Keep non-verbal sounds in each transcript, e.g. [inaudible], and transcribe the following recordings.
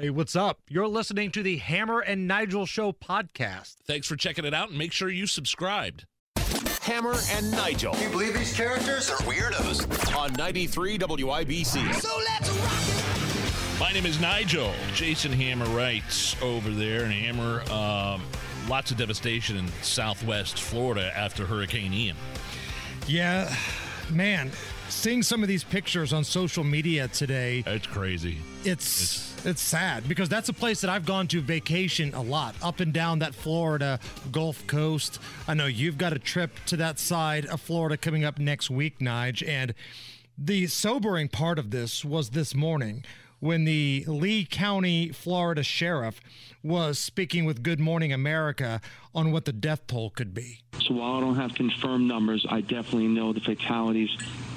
Hey, what's up? You're listening to the Hammer and Nigel Show podcast. Thanks for checking it out and make sure you subscribed. Hammer and Nigel. Can you believe these characters are weirdos? On 93 WIBC. So let's rock it! My name is Nigel. Jason Hammer writes over there, and Hammer, um, lots of devastation in southwest Florida after Hurricane Ian. Yeah, man, seeing some of these pictures on social media today, It's crazy. It's it's sad because that's a place that I've gone to vacation a lot, up and down that Florida Gulf Coast. I know you've got a trip to that side of Florida coming up next week, Nige, and the sobering part of this was this morning when the Lee County, Florida sheriff was speaking with Good Morning America on what the death toll could be. So while I don't have confirmed numbers, I definitely know the fatalities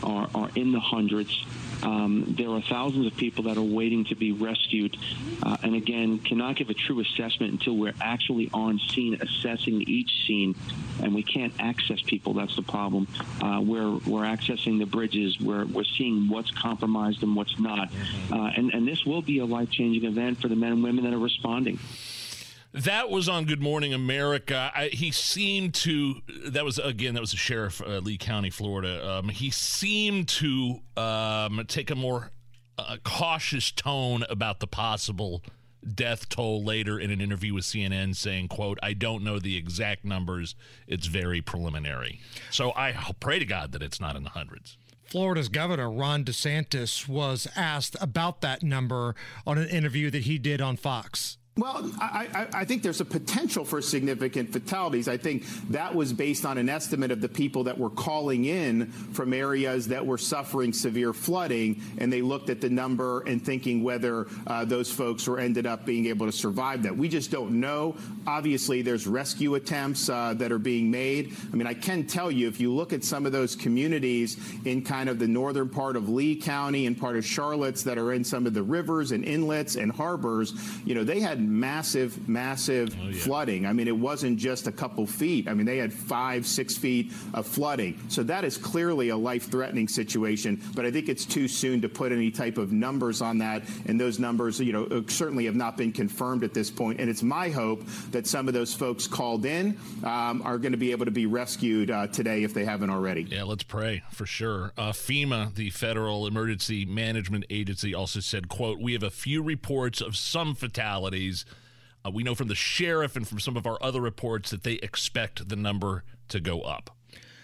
are, are in the hundreds. Um, there are thousands of people that are waiting to be rescued, uh, and again, cannot give a true assessment until we're actually on scene assessing each scene, and we can't access people. That's the problem. Uh, we're we're accessing the bridges. We're we're seeing what's compromised and what's not, uh, and and this will be a life changing event for the men and women that are responding. That was on Good Morning America. I, he seemed to. That was again. That was the sheriff, uh, Lee County, Florida. Um, he seemed to um, take a more uh, cautious tone about the possible death toll later in an interview with CNN, saying, "quote I don't know the exact numbers. It's very preliminary. So I pray to God that it's not in the hundreds. Florida's governor, Ron DeSantis, was asked about that number on an interview that he did on Fox. Well, I, I, think there's a potential for significant fatalities. I think that was based on an estimate of the people that were calling in from areas that were suffering severe flooding, and they looked at the number and thinking whether uh, those folks were ended up being able to survive that. We just don't know. Obviously, there's rescue attempts uh, that are being made. I mean, I can tell you if you look at some of those communities in kind of the northern part of Lee County and part of Charlotte's that are in some of the rivers and inlets and harbors, you know, they had massive, massive Oh, yeah. flooding. I mean, it wasn't just a couple feet. I mean, they had five, six feet of flooding. So that is clearly a life threatening situation. But I think it's too soon to put any type of numbers on that. And those numbers, you know, uh, certainly have not been confirmed at this point. And it's my hope that some of those folks called in um, are going to be able to be rescued uh, today if they haven't already. Yeah, let's pray for sure. Uh, FEMA, the Federal Emergency Management Agency, also said, "quote We have a few reports of some fatalities. Uh, we know from the sheriff and from some of our other reports that they expect the number to go up."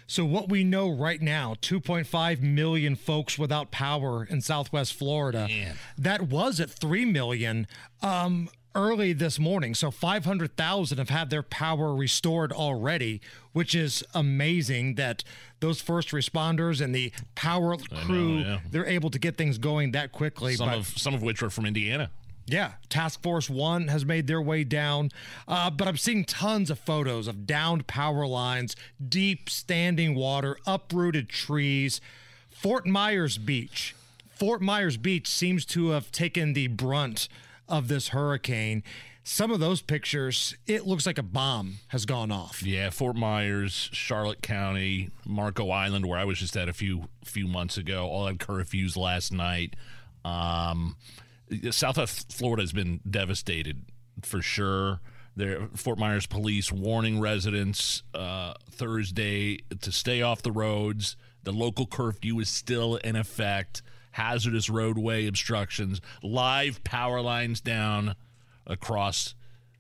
So, what we know right now 2.5 million folks without power in Southwest Florida. Man. That was at 3 million um, early this morning. So, 500,000 have had their power restored already, which is amazing that those first responders and the power crew, yeah. they're able to get things going that quickly. Some but- of some of which are from Indiana. Yeah, Task Force One has made their way down, uh, but I'm seeing tons of photos of downed power lines, deep standing water, uprooted trees. Fort Myers Beach. Fort Myers Beach seems to have taken the brunt of this hurricane. Some of those pictures, it looks like a bomb has gone off. Yeah, Fort Myers, Charlotte County, Marco Island, where I was just at a few few months ago, all had curfews last night. Um, Southwest Florida has been devastated for sure. There, Fort Myers police warning residents uh, Thursday to stay off the roads. The local curfew is still in effect. Hazardous roadway obstructions, live power lines down across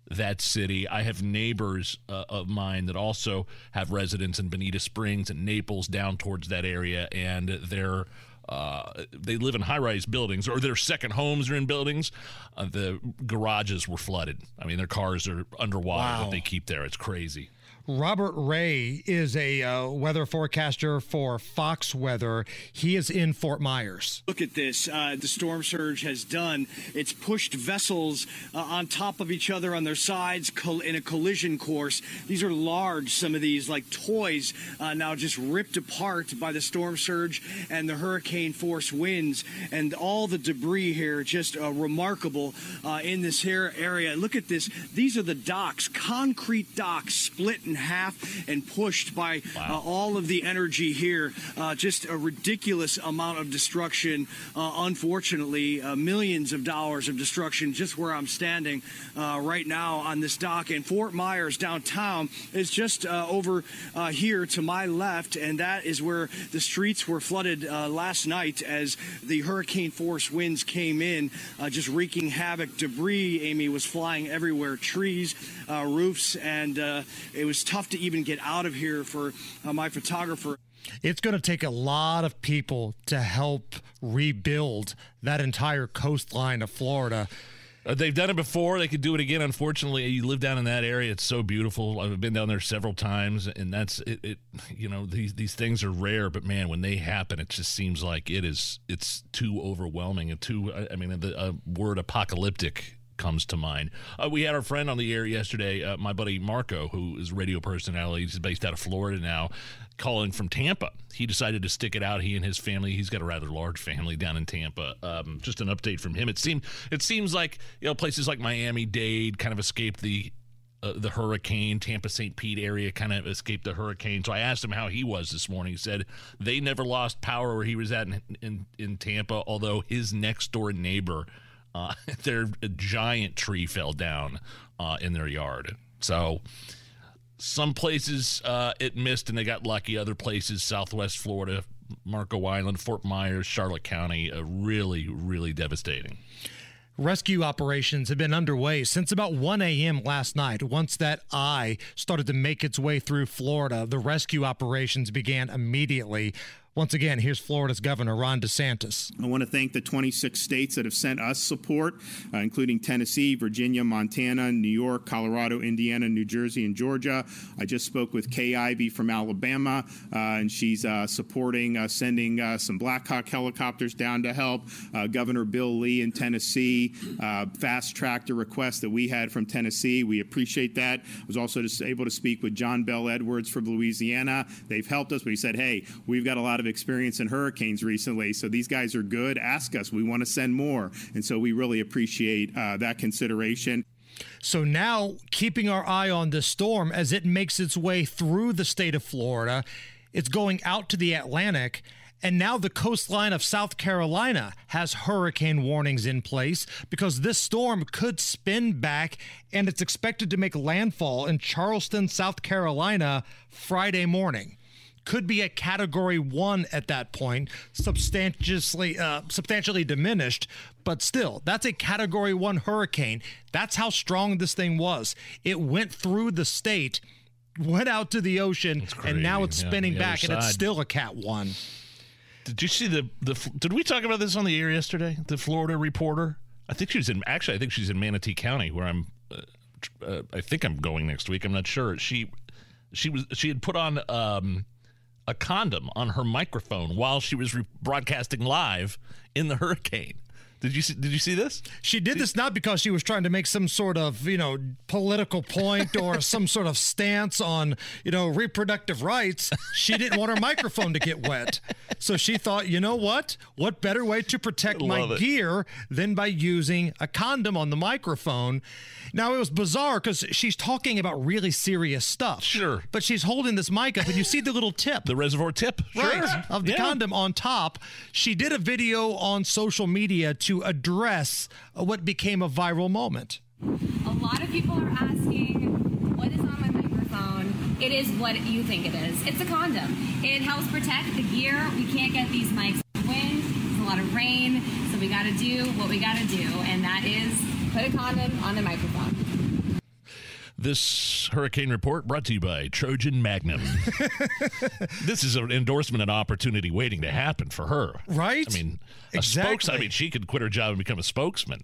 that city. I have neighbors uh, of mine that also have residents in Bonita Springs and Naples down towards that area, and they're uh, they live in high-rise buildings, or their second homes are in buildings. Uh, the garages were flooded. I mean, their cars are underwater Wow. that they keep there. It's crazy. Robert Ray is a uh, weather forecaster for Fox Weather. He is in Fort Myers. Look at this. Uh, the storm surge has done. It's pushed vessels uh, on top of each other on their sides in a collision course. These are large, some of these, like toys, uh, now just ripped apart by the storm surge and the hurricane force winds. And all the debris here, just uh, remarkable uh, in this here area. Look at this. These are the docks, concrete docks split in half and pushed by uh, all of the energy here. Uh, just a ridiculous amount of destruction. Uh, unfortunately, uh, millions of dollars of destruction just where I'm standing uh, right now on this dock. And Fort Myers downtown is just uh, over uh, here to my left, and that is where the streets were flooded uh, last night as the hurricane force winds came in, uh, just wreaking havoc. Debris, Amy, was flying everywhere trees, uh, roofs, and uh, it was tough to even get out of here for uh, my photographer. It's going to take a lot of people to help rebuild that entire coastline of Florida. Uh, they've done it before. They could do it again. Unfortunately, you live down in that area. It's so beautiful. I've been down there several times, and that's it. it you know, these these things are rare, but man, when they happen, it just seems like it is. It's too overwhelming and too. I I mean, the uh, word apocalyptic comes to mind. Uh, we had our friend on the air yesterday, uh, my buddy Marco, who is radio personality. He's based out of Florida now, calling from Tampa. He decided to stick it out. He and his family. He's got a rather large family down in Tampa. Um, just an update from him. It seemed it seems like you know places like Miami Dade kind of escaped the. Uh, the hurricane, Tampa St. Pete area kind of escaped the hurricane. So I asked him how he was this morning. He said they never lost power where he was at in, in, in Tampa, although his next door neighbor uh, [laughs] their giant tree fell down uh, in their yard. So some places uh, it missed and they got lucky. Other places, Southwest Florida, Marco Island, Fort Myers, Charlotte County, uh, really, really devastating. Rescue operations have been underway since about 1 a.m. last night. Once that eye started to make its way through Florida, the rescue operations began immediately. Once again, here's Florida's Governor Ron DeSantis. I want to thank the 26 states that have sent us support, uh, including Tennessee, Virginia, Montana, New York, Colorado, Indiana, New Jersey, and Georgia. I just spoke with Kay Ivey from Alabama, uh, and she's uh, supporting uh, sending uh, some Black Hawk helicopters down to help. Uh, Governor Bill Lee in Tennessee fast tracked a request that we had from Tennessee. We appreciate that. I was also able to speak with John Bell Edwards from Louisiana. They've helped us. We said, hey, we've got a lot of experience in hurricanes recently, so these guys are good. Ask us. We want to send more. And so we really appreciate uh, that consideration. So now, keeping our eye on this storm as it makes its way through the state of Florida, it's going out to the Atlantic. And now the coastline of South Carolina has hurricane warnings in place because this storm could spin back and it's expected to make landfall in Charleston, South Carolina Friday morning could be a category one at that point, substantially uh, substantially diminished, but still, that's a category one hurricane. That's how strong this thing was. It went through the state, went out to the ocean, and now it's Yeah, spinning back, and it's still a cat one. Did you see the the? Did we talk about this on the air yesterday? The Florida reporter. I think she's in. Actually, I think she's in Manatee County, where I'm. Uh, uh, I think I'm going next week. I'm not sure. She, she was. She had put on um, a condom on her microphone while she was re- broadcasting live in the hurricane. Did you see, did you see this? She did this not because she was trying to make some sort of, you know, political point or [laughs] some sort of stance on, you know, reproductive rights. She didn't want her [laughs] microphone to get wet. So she thought, you know what? What better way to protect my it. gear than by using a condom on the microphone? Now, it was bizarre because she's talking about really serious stuff. Sure. But she's holding this mic up and you see the little tip The reservoir tip, right, Sure. of the Yeah. condom on top. She did a video on social media to address uh, what became a viral moment. A lot of people are asking, what is on my microphone? It is what you think it is. It's a condom. It helps protect the gear. We can't get these mics wind. There's a lot of rain, so we got to do what we got to do, and that is put a condom on the microphone. This hurricane report brought to you by Trojan Magnum. [laughs] this is an endorsement and opportunity waiting to happen for her. Right? I mean, a Exactly. spokes. I mean, she could quit her job and become a spokesman.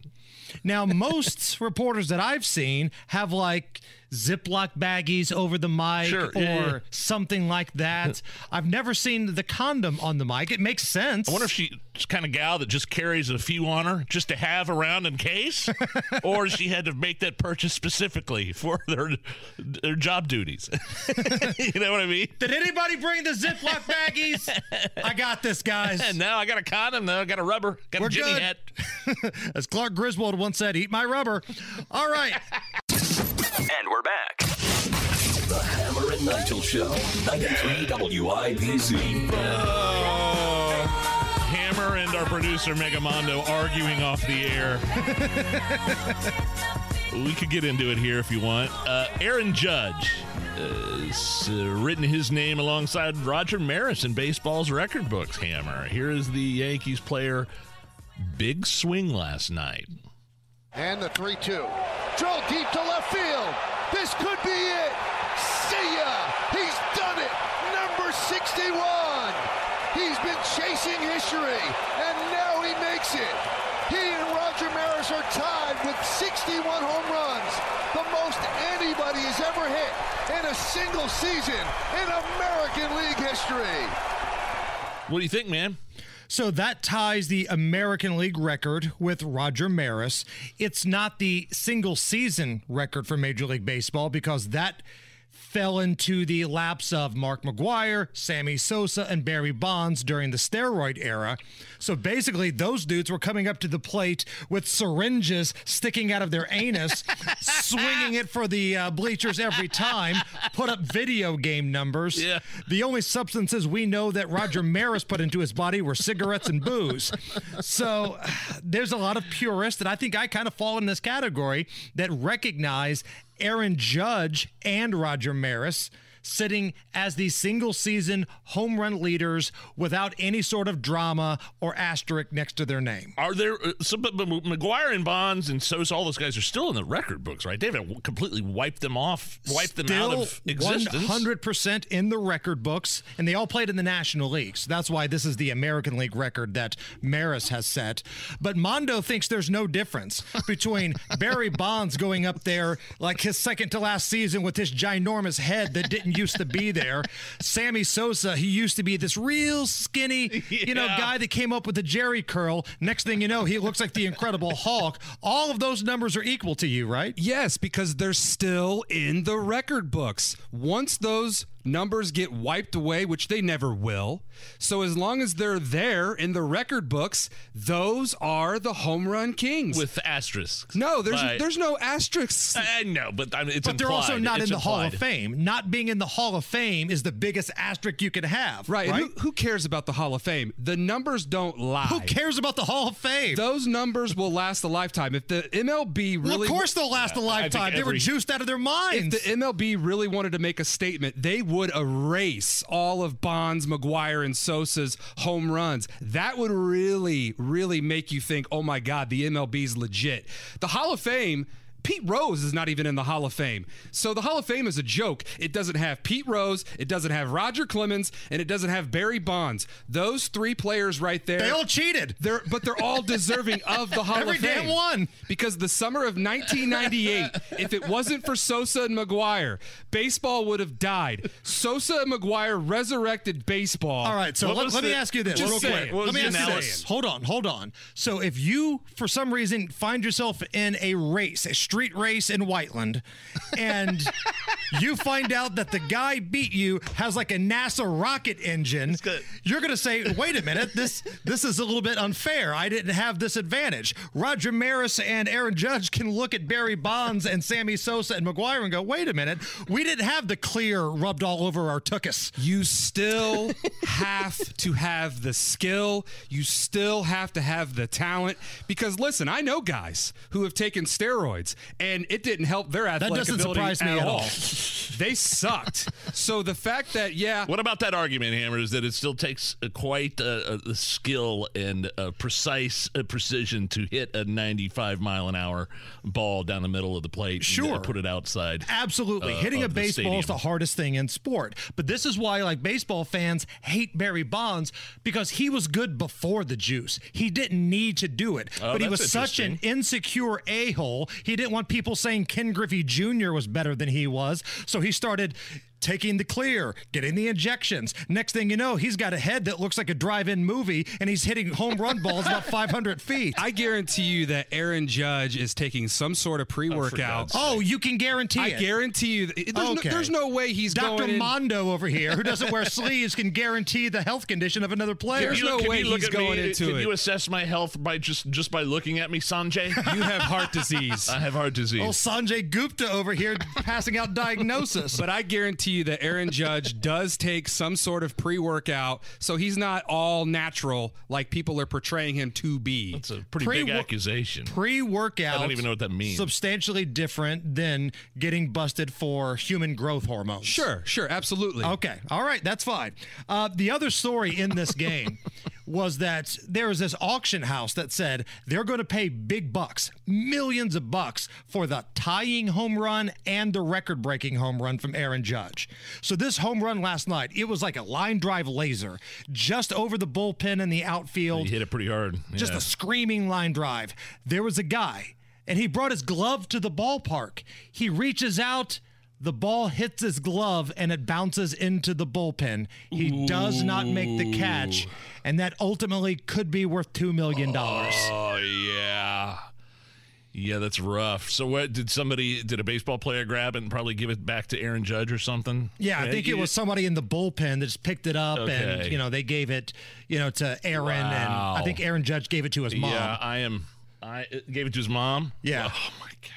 Now, most [laughs] reporters that I've seen have like Ziploc baggies over the mic Sure, or yeah, something like that. [laughs] I've never seen the condom on the mic. It makes sense. I wonder if she's kind of gal that just carries a few on her just to have around in case, [laughs] or she had to make that purchase specifically for their their job duties. [laughs] you know what I mean? Did anybody bring the Ziploc baggies? I got this, guys. And now I got a condom. Now I got a rubber. Got We're a Jimmy good. hat. As Clark Griswold once said, eat my rubber. All right. And we're back. The Hammer and Nigel Show. 93 WIBC. Oh, Hammer and our producer Megamondo arguing off the air. [laughs] we could get into it here if you want. Uh, Aaron Judge has uh, written his name alongside Roger Maris in baseball's record books. Hammer. Here is the Yankees player. Big swing last night. And the 3 2. Drill deep to left field. This could be it. See ya. He's done it. Number 61. He's been chasing history, and now he makes it. He and Roger Maris are tied with 61 home runs, the most anybody has ever hit in a single season in American League history. What do you think, man? So that ties the American League record with Roger Maris. It's not the single season record for Major League Baseball because that fell into the laps of Mark McGwire, Sammy Sosa, and Barry Bonds during the steroid era. So basically, those dudes were coming up to the plate with syringes sticking out of their anus, [laughs] swinging it for the uh, bleachers every time, put up video game numbers. Yeah. The only substances we know that Roger Maris put into his body were cigarettes and booze. So [sighs] there's a lot of purists, and I think I kind of fall in this category that recognize Aaron Judge and Roger Maris sitting as the single season home run leaders without any sort of drama or asterisk next to their name. Are there uh, so, but, but McGwire and Bonds and Sosa, all those guys are still in the record books, right? They haven't completely wiped them off, wiped them out of existence. 100% in the record books, and they all played in the National League. So that's why this is the American League record that Maris has set. But Mondo thinks there's no difference between [laughs] Barry Bonds going up there like his second to last season with his ginormous head that didn't used to be there. Sammy Sosa, he used to be this real skinny, you know, guy that came up with the Jheri curl. Next thing you know, he looks like the Incredible Hulk. All of those numbers are equal to you, right? Yes, because they're still in the record books. Once those numbers get wiped away, which they never will. So as long as they're there in the record books, those are the home run kings. with asterisks. no, there's But- there's no asterisks. I know, but I mean, it's But they're also implied. not in It's the Hall of. Fame. Not being in the Hall of Fame is the biggest asterisk you can have. Right. Right. Who, who cares about the Hall of Fame? The numbers don't lie. Who cares about the Hall of Fame? Those numbers will last a lifetime. If the MLB really well, of course they'll last a I think lifetime. They were juiced out of their minds. If the MLB really wanted to make a statement, they would erase all of Bonds, McGwire, and Sosa's home runs. That would really, really make you think, oh my God, the MLB's legit. The Hall of Fame. Pete Rose is not even in the Hall of Fame. So the Hall of Fame is a joke. It doesn't have Pete Rose, it doesn't have Roger Clemens, and it doesn't have Barry Bonds. Those three players right there. they all cheated. They're, but they're all [laughs] deserving of the Hall Every of Fame. Every damn one. Because the summer of 1998, [laughs] if it wasn't for Sosa and McGwire, baseball would have died. Sosa and McGwire resurrected baseball. All right, so let, let me ask you this real quick. Let me ask you this. Hold on, hold on. So if you, for some reason, find yourself in a race, a street race in Whiteland, and [laughs] you find out that the guy beat you has like a NASA rocket engine, you're going to say, "Wait a minute, this this is a little bit unfair. I didn't have this advantage." Roger Maris and Aaron Judge can look at Barry Bonds and Sammy Sosa and McGwire and go, "Wait a minute, we didn't have the clear rubbed all over our tuchus." You still have to have the skill. You still have to have the talent. Because listen, I know guys who have taken steroids and it didn't help their athletic that doesn't ability surprise me at all. [laughs] They sucked. so the fact that yeah, What about that argument, Hammer? Is that it still takes uh, quite a, a skill and a precise uh precision to hit a 95 mile an hour ball down the middle of the plate, and, uh, Sure. put it outside. Absolutely. uh, Hitting a of the baseball is the hardest thing in sport. But this is why like baseball fans hate Barry Bonds because he was good before the juice. He didn't need to do it. Oh, but he was such an insecure a-hole. He didn't want people saying Ken Griffey Jr. was better than he was. So he started taking the clear, getting the injections. Next thing you know, he's got a head that looks like a drive-in movie and he's hitting home run balls about [laughs] 500 feet. I guarantee you that Aaron Judge is taking some sort of oh, pre-workout. God's Oh, you can guarantee I it. guarantee you, that- there's, Okay. no, there's no way he's Dr. going in. Mondo over here, who doesn't wear [laughs] sleeves, can guarantee the health condition of another player. There's Can no can way he's going me? into Can it. you assess my health by just just by looking at me, Sanjay? You have heart disease. [laughs] I have heart disease. Oh, Sanjay Gupta over here passing out diagnosis. But I guarantee you that Aaron Judge [laughs] does take some sort of pre workout, so he's not all natural like people are portraying him to be. That's a pretty Pre- big accusation. Pre-workout. I don't even know what that means. Substantially different than getting busted for human growth hormones. Sure, sure, absolutely. Okay, all right, that's fine. Uh, the other story in this [laughs] game was that there was this auction house that said they're going to pay big bucks, millions of bucks, for the tying home run and the record-breaking home run from Aaron Judge. So this home run last night, it was like a line drive laser just over the bullpen in the outfield. He hit it pretty hard. Just a screaming line drive. There was a guy, and he brought his glove to the ballpark. He reaches out. The ball hits his glove and it bounces into the bullpen. He does not make the catch, and that ultimately could be worth $2 million. Oh yeah. Yeah, that's rough. So what did somebody did a baseball player grab it and probably give it back to Aaron Judge or something? Yeah, I think it was somebody in the bullpen that just picked it up and, you know, they gave it, you know, to Aaron. And I think Aaron Judge gave it to his mom. Yeah, I am I gave it to his mom. Yeah. Oh my gosh.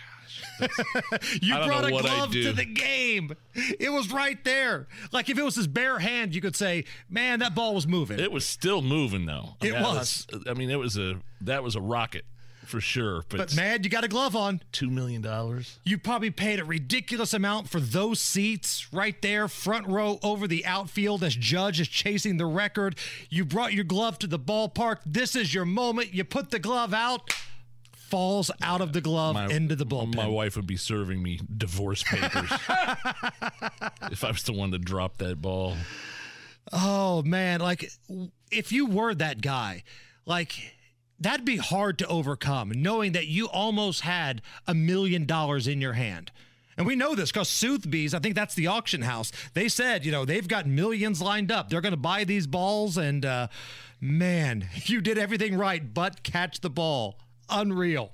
[laughs] You brought a glove to the game. It was right there. Like if it was his bare hand, you could say, "Man, that ball was moving." It was still moving though. It That was. I mean, it was a that was a rocket for sure. But, but man, you got a glove on. two million dollars. You probably paid a ridiculous amount for those seats right there, front row over the outfield as Judge is chasing the record. You brought your glove to the ballpark. This is your moment. You put the glove out, falls out of the glove into the bullpen. My wife would be serving me divorce papers [laughs] if I was the one to drop that ball. Oh man, like if you were that guy, like that'd be hard to overcome, knowing that you almost had a million dollars in your hand. And we know this because Sotheby's, I think that's the auction house. They said, you know, they've got millions lined up. They're going to buy these balls. And uh, man, [laughs] you did everything right but catch the ball. Unreal.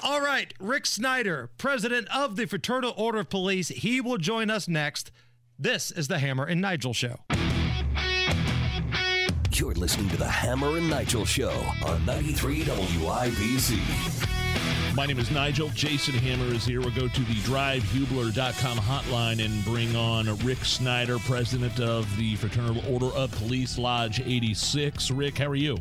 All right, Rick Snyder, president of the Fraternal Order of Police, he will join us next. This is the Hammer and Nigel Show. You're listening to the Hammer and Nigel Show on 93 WIBC. My name is Nigel. Jason Hammer is here. We'll go to the drivehubler.com hotline and bring on Rick Snyder, president of the Fraternal Order of Police Lodge 86. Rick, how are you?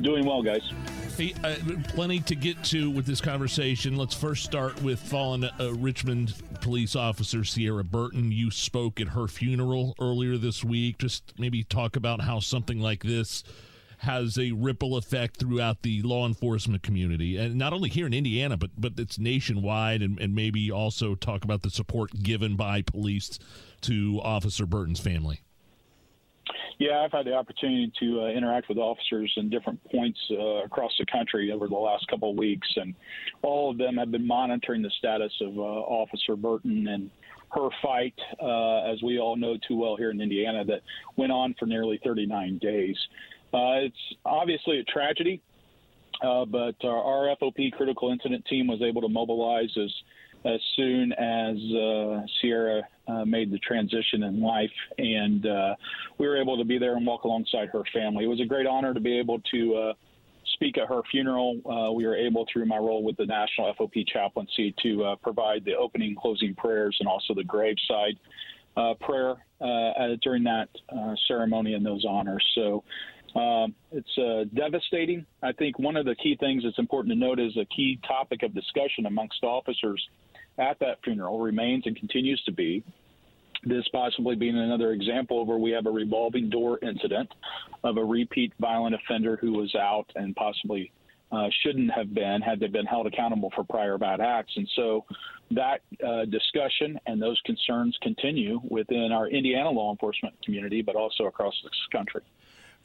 Doing well, guys. Hey, uh, plenty to get to with this conversation. Let's first start with fallen uh, Richmond police officer Seara Burton. You spoke at her funeral earlier this week. Just maybe talk about how something like this has a ripple effect throughout the law enforcement community, and not only here in Indiana, but but it's nationwide, and, and maybe also talk about the support given by police to Officer Burton's family. Yeah, I've had the opportunity to uh, interact with officers in different points uh, across the country over the last couple of weeks, and all of them have been monitoring the status of uh, Officer Burton and her fight, uh, as we all know too well here in Indiana, that went on for nearly 39 days. Uh, it's obviously a tragedy, uh, but our, our FOP critical incident team was able to mobilize as as soon as Seara uh, made the transition in life, and uh, we were able to be there and walk alongside her family. It was a great honor to be able to uh, speak at her funeral. Uh, we were able, through my role with the National FOP Chaplaincy, to uh, provide the opening, closing prayers, and also the graveside uh, prayer during that ceremony and those honors. So. Um, it's uh, devastating. I think one of the key things that's important to note is a key topic of discussion amongst officers at that funeral remains and continues to be this possibly being another example where we have a revolving door incident of a repeat violent offender who was out and possibly uh, shouldn't have been had they been held accountable for prior bad acts. And so that uh, discussion and those concerns continue within our Indiana law enforcement community, but also across this country.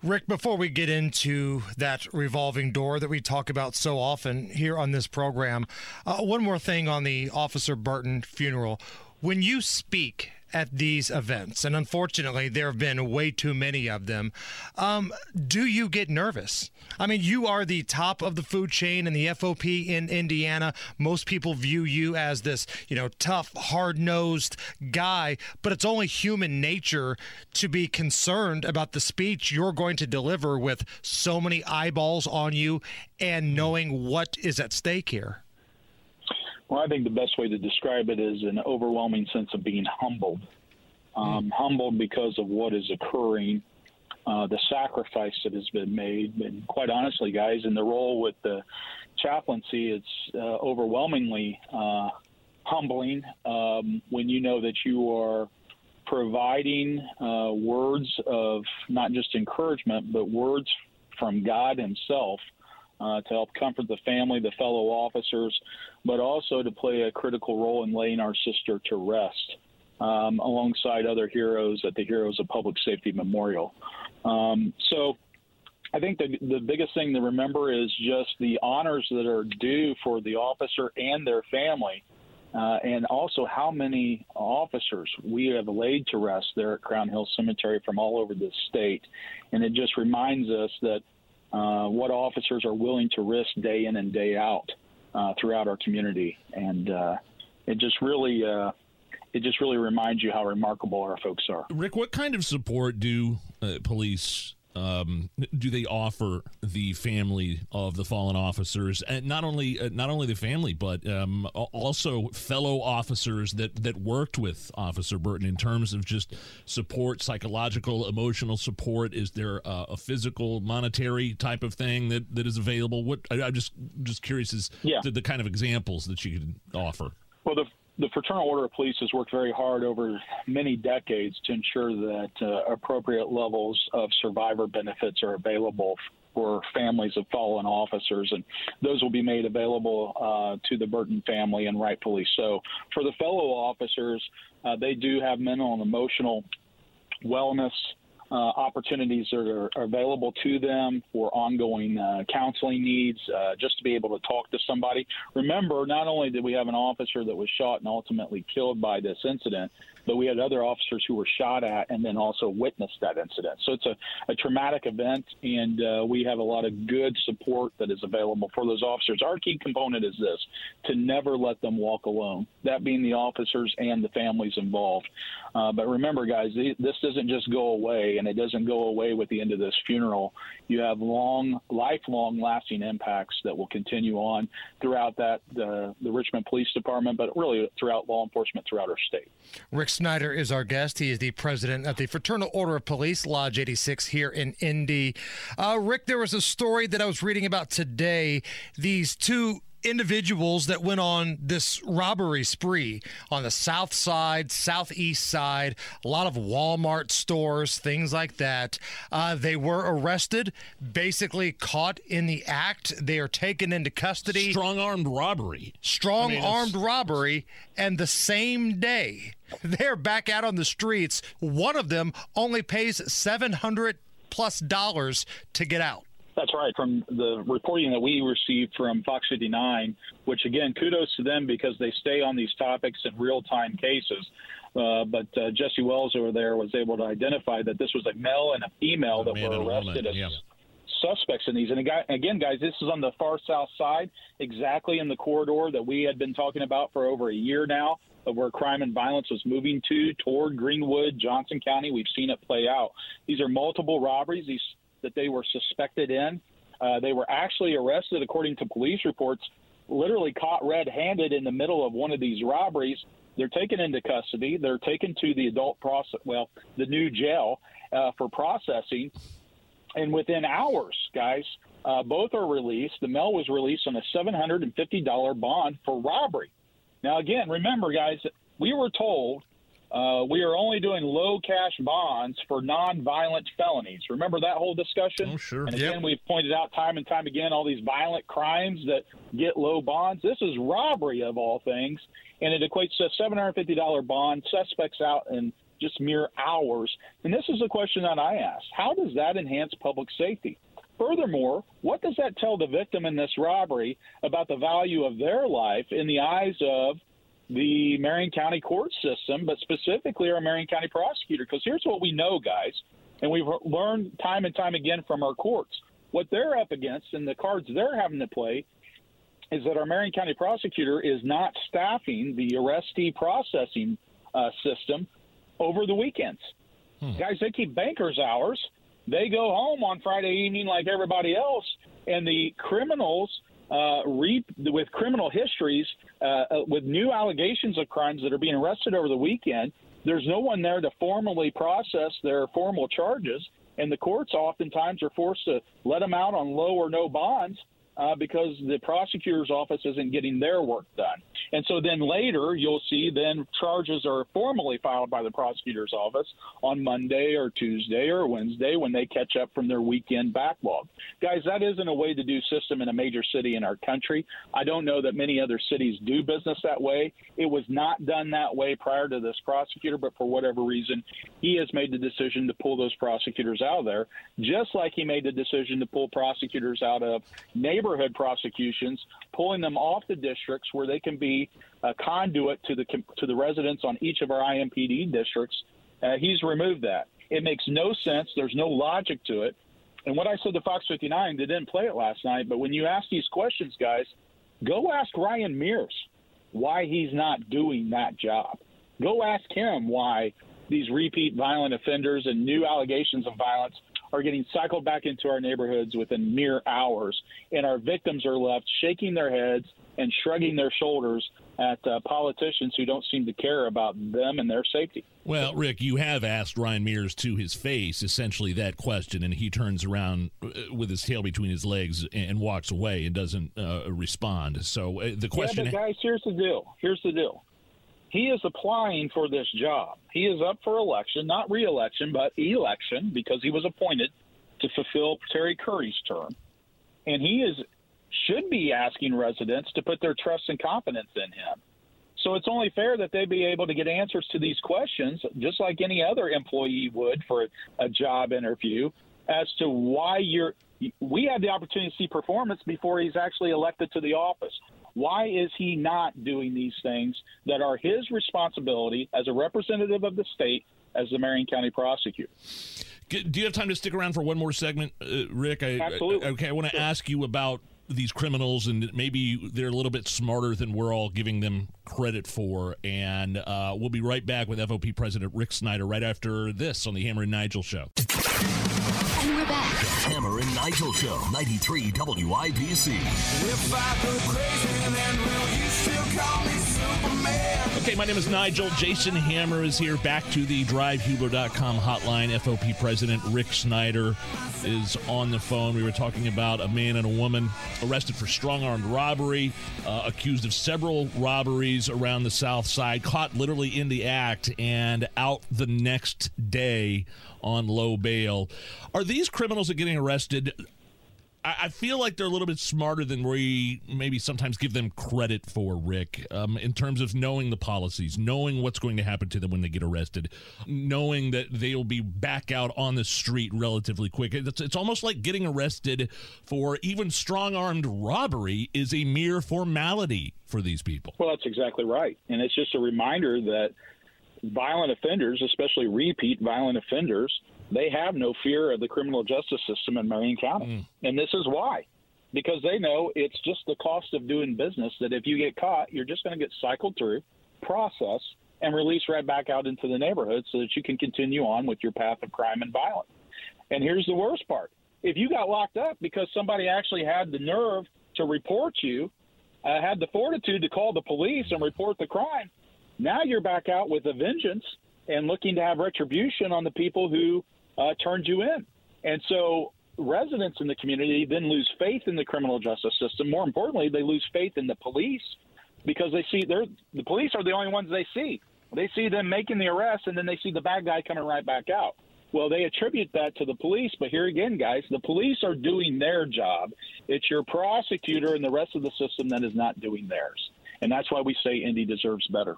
Rick, before we get into that revolving door that we talk about so often here on this program, uh, one more thing on the Officer Burton funeral. When you speak at these events, and unfortunately there have been way too many of them, um, do you get nervous? I mean, you are the top of the food chain in the FOP in Indiana. Most people view you as this, you know, tough, hard-nosed guy, but it's only human nature to be concerned about the speech you're going to deliver with so many eyeballs on you and knowing what is at stake here. Well, I think the best way to describe it is an overwhelming sense of being humbled. Um, Humbled because of what is occurring, uh, the sacrifice that has been made. And quite honestly, guys, in the role with the chaplaincy, it's uh, overwhelmingly uh, humbling um, when you know that you are providing uh, words of not just encouragement, but words from God Himself uh, to help comfort the family, the fellow officers, but also to play a critical role in laying our sister to rest. Um, alongside other heroes at the Heroes of Public Safety Memorial. Um, so I think the, the biggest thing to remember is just the honors that are due for the officer and their family. Uh, and also how many officers we have laid to rest there at Crown Hill Cemetery from all over the state. And it just reminds us that uh, what officers are willing to risk day in and day out uh, throughout our community. And uh, it just really. Uh, it just really reminds you how remarkable our folks are. Rick, what kind of support do uh, police um, do they offer the family of the fallen officers, and not only uh, not only the family, but um, also fellow officers that that worked with Officer Burton in terms of just support, psychological, emotional support? Is there uh, a physical, monetary type of thing that, that is available? What I, am just just curious is Yeah. to the kind of examples that you could offer. Well, the the Fraternal Order of Police has worked very hard over many decades to ensure that uh, appropriate levels of survivor benefits are available for families of fallen officers, and those will be made available uh, to the Burton family, and rightfully so. For the fellow officers, uh, they do have mental and emotional wellness uh, opportunities that are, are available to them for ongoing uh, counseling needs, uh, just to be able to talk to somebody. Remember, not only did we have an officer that was shot and ultimately killed by this incident, but we had other officers who were shot at and then also witnessed that incident. So it's a, a traumatic event, and uh, we have a lot of good support that is available for those officers. Our key component is this to never let them walk alone, that being the officers and the families involved. Uh, but remember, guys, th- this doesn't just go away, and it doesn't go away with the end of this funeral. You have long, lifelong, lasting impacts that will continue on throughout that the, the Richmond Police Department, but really throughout law enforcement throughout our state. Rick Snyder is our guest. He is the president of the Fraternal Order of Police, Lodge 86, here in Indy. Uh, Rick, there was a story that I was reading about today. These two individuals that went on this robbery spree on the south side, southeast side, a lot of Walmart stores, things like that. Uh, they were arrested, basically caught in the act. They are taken into custody. Strong armed robbery. Strong I mean, armed robbery. And the same day, [laughs] they're back out on the streets. One of them only pays 700 plus dollars to get out. That's right. From the reporting that we received from Fox 59, which again, kudos to them because they stay on these topics in real time cases. Uh, but uh, Jesse Wells over there was able to identify that this was a male and a female that man were and a woman, arrested as yeah. Suspects in these. And again, guys, this is on the far south side, exactly in the corridor that we had been talking about for over a year now, of where crime and violence was moving to toward Greenwood, Johnson County. We've seen it play out. These are multiple robberies these, that they were suspected in. Uh, they were actually arrested, according to police reports, literally caught red-handed in the middle of one of these robberies. They're taken into custody. They're taken to the adult process, well, the new jail uh, for processing. And within hours, guys, uh, both are released. The male was released on a $750 bond for robbery. Now, again, remember, guys, we were told uh, we are only doing low cash bonds for non-violent felonies. Remember that whole discussion? Oh, sure. And again, we've pointed out time and time again all these violent crimes that get low bonds. This is robbery of all things, and it equates to a $750 bond. Suspects out in just mere hours. And this is a question that I ask How does that enhance public safety? Furthermore, what does that tell the victim in this robbery about the value of their life in the eyes of the Marion County court system, but specifically our Marion County prosecutor? Because here's what we know, guys, and we've learned time and time again from our courts what they're up against and the cards they're having to play is that our Marion County prosecutor is not staffing the arrestee processing uh, system over the weekends. Guys, they keep bankers' hours. They go home on Friday evening like everybody else, and the criminals uh, re- with criminal histories, uh, uh, with new allegations of crimes that are being arrested over the weekend. There's no one there to formally process their formal charges, and the courts oftentimes are forced to let them out on low or no bonds uh, because the prosecutor's office isn't getting their work done. And so then later you'll see then charges are formally filed by the prosecutor's office on Monday or Tuesday or Wednesday when they catch up from their weekend backlog. Guys, that isn't a way to do system in a major city in our country. I don't know that many other cities do business that way. It was not done that way prior to this prosecutor, but for whatever reason, he has made the decision to pull those prosecutors out of there, just like he made the decision to pull prosecutors out of neighborhood prosecutions, pulling them off the districts where they can be a conduit to the to the residents on each of our IMPD districts. Uh, he's removed that. It makes no sense. There's no logic to it. And what I said to Fox 59, they didn't play it last night, but when you ask these questions, guys, go ask Ryan Mears why he's not doing that job. Go ask him why these repeat violent offenders and new allegations of violence are getting cycled back into our neighborhoods within mere hours, and our victims are left shaking their heads and shrugging their shoulders at uh, politicians who don't seem to care about them and their safety. Well, Rick, you have asked Ryan Mears to his face essentially that question, and he turns around uh, with his tail between his legs and walks away and doesn't uh, respond. So uh, the question, yeah, but guys, here's the deal. Here's the deal. He is applying for this job. He is up for election, not reelection, but election, because he was appointed to fulfill Terry Curry's term, and he is should be asking residents to put their trust and confidence in him. So it's only fair that they be able to get answers to these questions, just like any other employee would for a job interview, as to why you're. We have the opportunity to see performance before he's actually elected to the office. Why is he not doing these things that are his responsibility as a representative of the state, as the Marion County prosecutor? Do you have time to stick around for one more segment, uh, Rick? I, Absolutely. okay, I want to ask you about these criminals, and maybe they're a little bit smarter than we're all giving them credit for. And uh, we'll be right back with FOP President Rick Snyder right after this on the Hammer and Nigel Show. And we're back. The Hammer and Nigel Show, 93 WIBC. If I go crazy, then will you still call me Superman? Okay, my name is Nigel. Jason Hammer is here. Back to the drivehubler.com hotline. FOP President Rick Snyder is on the phone. We were talking about a man and a woman arrested for strong armed robbery, uh, accused of several robberies around the South Side, caught literally in the act, and out the next day on low bail. Are these criminals that are getting arrested? I I feel like they're a little bit smarter than we maybe sometimes give them credit for, Rick, um, in terms of knowing the policies, knowing what's going to happen to them when they get arrested, knowing that they'll be back out on the street relatively quick. It's, it's almost like getting arrested for even strong armed robbery is a mere formality for these people. Well, that's exactly right. And it's just a reminder that violent offenders, especially repeat violent offenders, they have no fear of the criminal justice system in Marion County. And this is why. Because they know it's just the cost of doing business that if you get caught, you're just going to get cycled through, processed, and released right back out into the neighborhood so that you can continue on with your path of crime and violence. And here's the worst part if you got locked up because somebody actually had the nerve to report you, uh, had the fortitude to call the police and report the crime, now you're back out with a vengeance and looking to have retribution on the people who uh, turned you in. And so residents in the community then lose faith in the criminal justice system. More importantly, they lose faith in the police because they see they're the police are the only ones they see. They see them making the arrest and then they see the bad guy coming right back out. Well, they attribute that to the police, but here again, guys, the police are doing their job. It's your prosecutor and the rest of the system that is not doing theirs. And that's why we say Indy deserves better.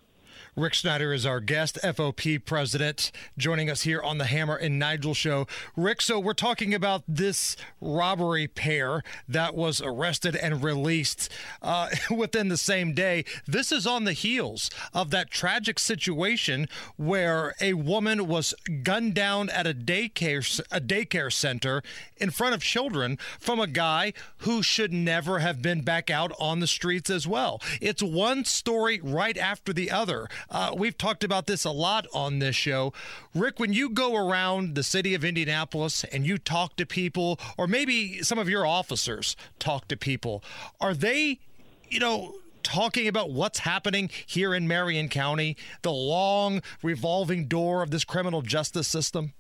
Rick Snyder is our guest, FOP president, joining us here on the Hammer and Nigel show. Rick, so we're talking about this robbery pair that was arrested and released uh, [laughs] within the same day. This is on the heels of that tragic situation where a woman was gunned down at a daycare a daycare center in front of children from a guy who should never have been back out on the streets as well. It's one story right after the other Uh, we've talked about this a lot on this show. Rick, when you go around the city of Indianapolis and you talk to people, or maybe some of your officers talk to people, are they, you know, talking about what's happening here in Marion County, the long revolving door of this criminal justice system?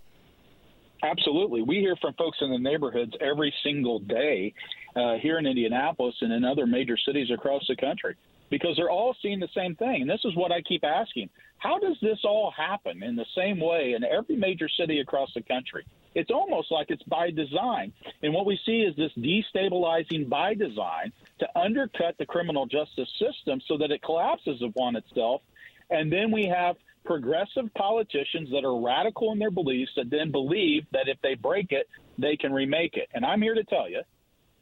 Absolutely. We hear from folks in the neighborhoods every single day uh, here in Indianapolis and in other major cities across the country because they're all seeing the same thing. And this is what I keep asking How does this all happen in the same way in every major city across the country? It's almost like it's by design. And what we see is this destabilizing by design to undercut the criminal justice system so that it collapses upon itself. And then we have progressive politicians that are radical in their beliefs that then believe that if they break it, they can remake it. And I'm here to tell you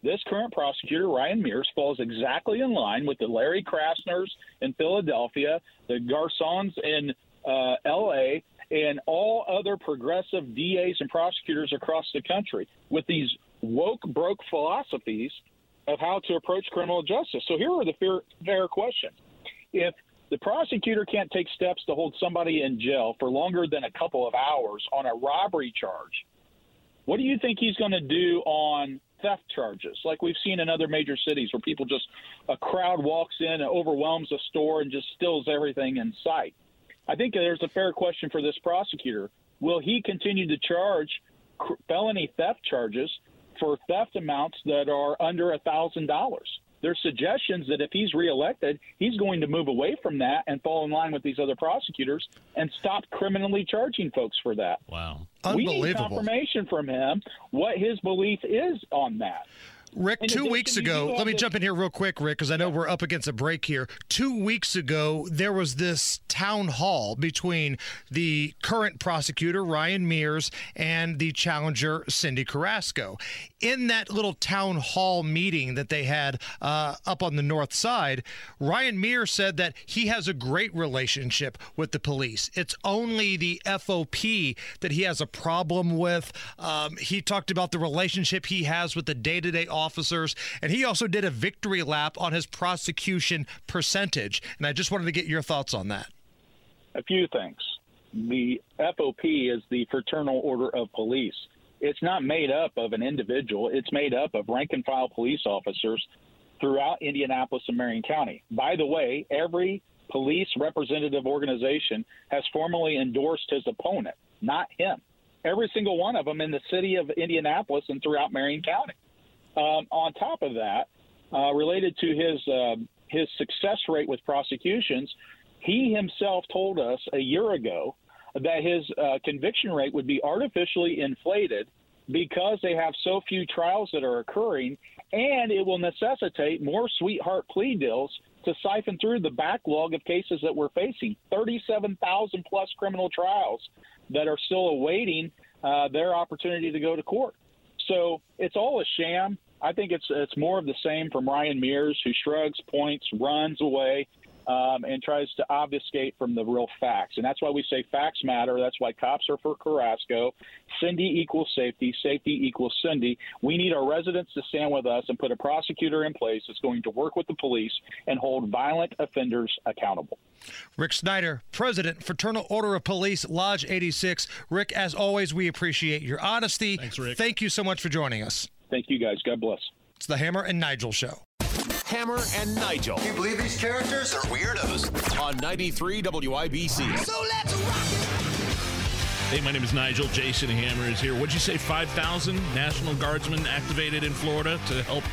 this current prosecutor, Ryan Mears, falls exactly in line with the Larry Krasners in Philadelphia, the Gascóns in uh, L.A., and all other progressive DAs and prosecutors across the country with these woke, broke philosophies of how to approach criminal justice. So here are the fair, fair questions. If the prosecutor can't take steps to hold somebody in jail for longer than a couple of hours on a robbery charge, what do you think he's going to do on theft charges, like we've seen in other major cities where people just, a crowd walks in and overwhelms a store and just steals everything in sight? I think there's a fair question for this prosecutor. Will he continue to charge felony theft charges for theft amounts that are under a thousand dollars? There's suggestions that if he's reelected, he's going to move away from that and fall in line with these other prosecutors and stop criminally charging folks for that. Wow. We need confirmation from him what his belief is on that. Rick, two weeks ago, let me jump in here real quick, Rick, because I know we're up against a break here. Two weeks ago, there was this town hall between the current prosecutor, Ryan Mears, and the challenger, Cyndi Carrasco. In that little town hall meeting that they had uh, up on the north side, Ryan Mears said that he has a great relationship with the police. It's only the FOP that he has a problem with. Um, he talked about the relationship he has with the day to day officers, and he also did a victory lap on his prosecution percentage. And I just wanted to get your thoughts on that. A few things. The FOP is the Fraternal Order of Police. It's not made up of an individual, it's made up of rank and file police officers throughout Indianapolis and Marion County. By the way, every police representative organization has formally endorsed his opponent, not him. Every single one of them in the city of Indianapolis and throughout Marion County. Um, on top of that, uh, related to his uh, his success rate with prosecutions, he himself told us a year ago that his uh, conviction rate would be artificially inflated because they have so few trials that are occurring, and it will necessitate more sweetheart plea deals to siphon through the backlog of cases that we're facing 37,000 plus criminal trials that are still awaiting uh, their opportunity to go to court. So it's all a sham. I think it's it's more of the same from Ryan Mears, who shrugs, points, runs away, um, and tries to obfuscate from the real facts. And that's why we say facts matter. That's why cops are for Carrasco. Cyndi equals safety. Safety equals Cyndi. We need our residents to stand with us and put a prosecutor in place that's going to work with the police and hold violent offenders accountable. Rick Snyder, President, Fraternal Order of Police, Lodge 86. Rick, as always, we appreciate your honesty. Thanks, Rick. Thank you so much for joining us. Thank you, guys. God bless. It's the Hammer and Nigel Show. Hammer and Nigel. Can you believe these characters are weirdos? On 93 WIBC. So let's rock Hey, my name is Nigel. Jason Hammer is here. What'd you say? 5,000 National Guardsmen activated in Florida to help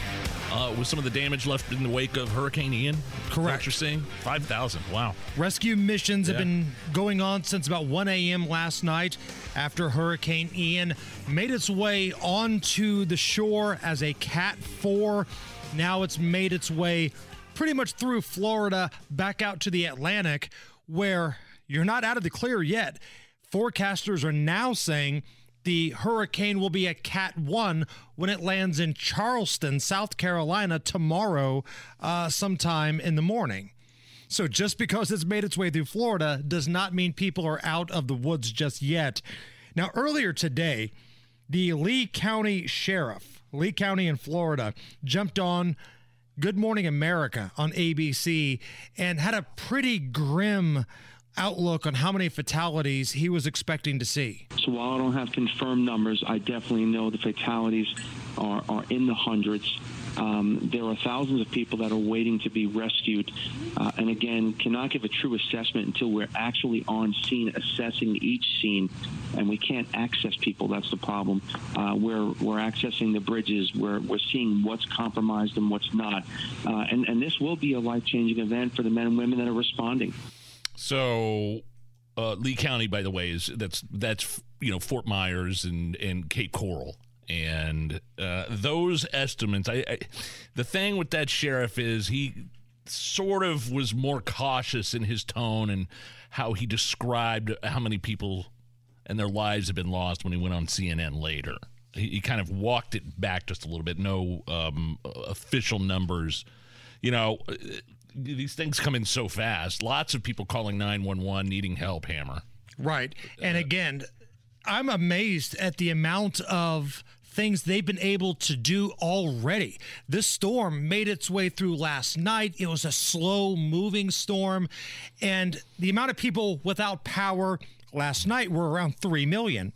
uh, with some of the damage left in the wake of Hurricane Ian? Correct. What you're saying? 5,000. Wow. Rescue missions have been going on since about 1 a.m. last night after Hurricane Ian made its way onto the shore as a Cat 4. Now it's made its way pretty much through Florida back out to the Atlantic, where you're not out of the clear yet. Forecasters are now saying the hurricane will be a Cat 1 when it lands in Charleston, South Carolina, tomorrow, uh, sometime in the morning. So just because it's made its way through Florida does not mean people are out of the woods just yet. Now, earlier today, the Lee County Sheriff, Lee County in Florida, jumped on Good Morning America on ABC and had a pretty grim outlook on how many fatalities he was expecting to see. So while I don't have confirmed numbers, I definitely know the fatalities are, are in the hundreds. Um, there are thousands of people that are waiting to be rescued, uh, and again, cannot give a true assessment until we're actually on scene assessing each scene, and we can't access people. That's the problem. Uh, we're we're accessing the bridges. We're we're seeing what's compromised and what's not, uh, and and this will be a life changing event for the men and women that are responding. So, uh, Lee County, by the way, is that's that's you know Fort Myers and and Cape Coral, and uh, those estimates. I, I the thing with that sheriff is he sort of was more cautious in his tone and how he described how many people and their lives have been lost when he went on CNN later. He, he kind of walked it back just a little bit. No um, official numbers. You know, these things come in so fast. Lots of people calling 911 needing help, Hammer. Right. And again, I'm amazed at the amount of things they've been able to do already. This storm made its way through last night. It was a slow moving storm. And the amount of people without power last night were around 3 million.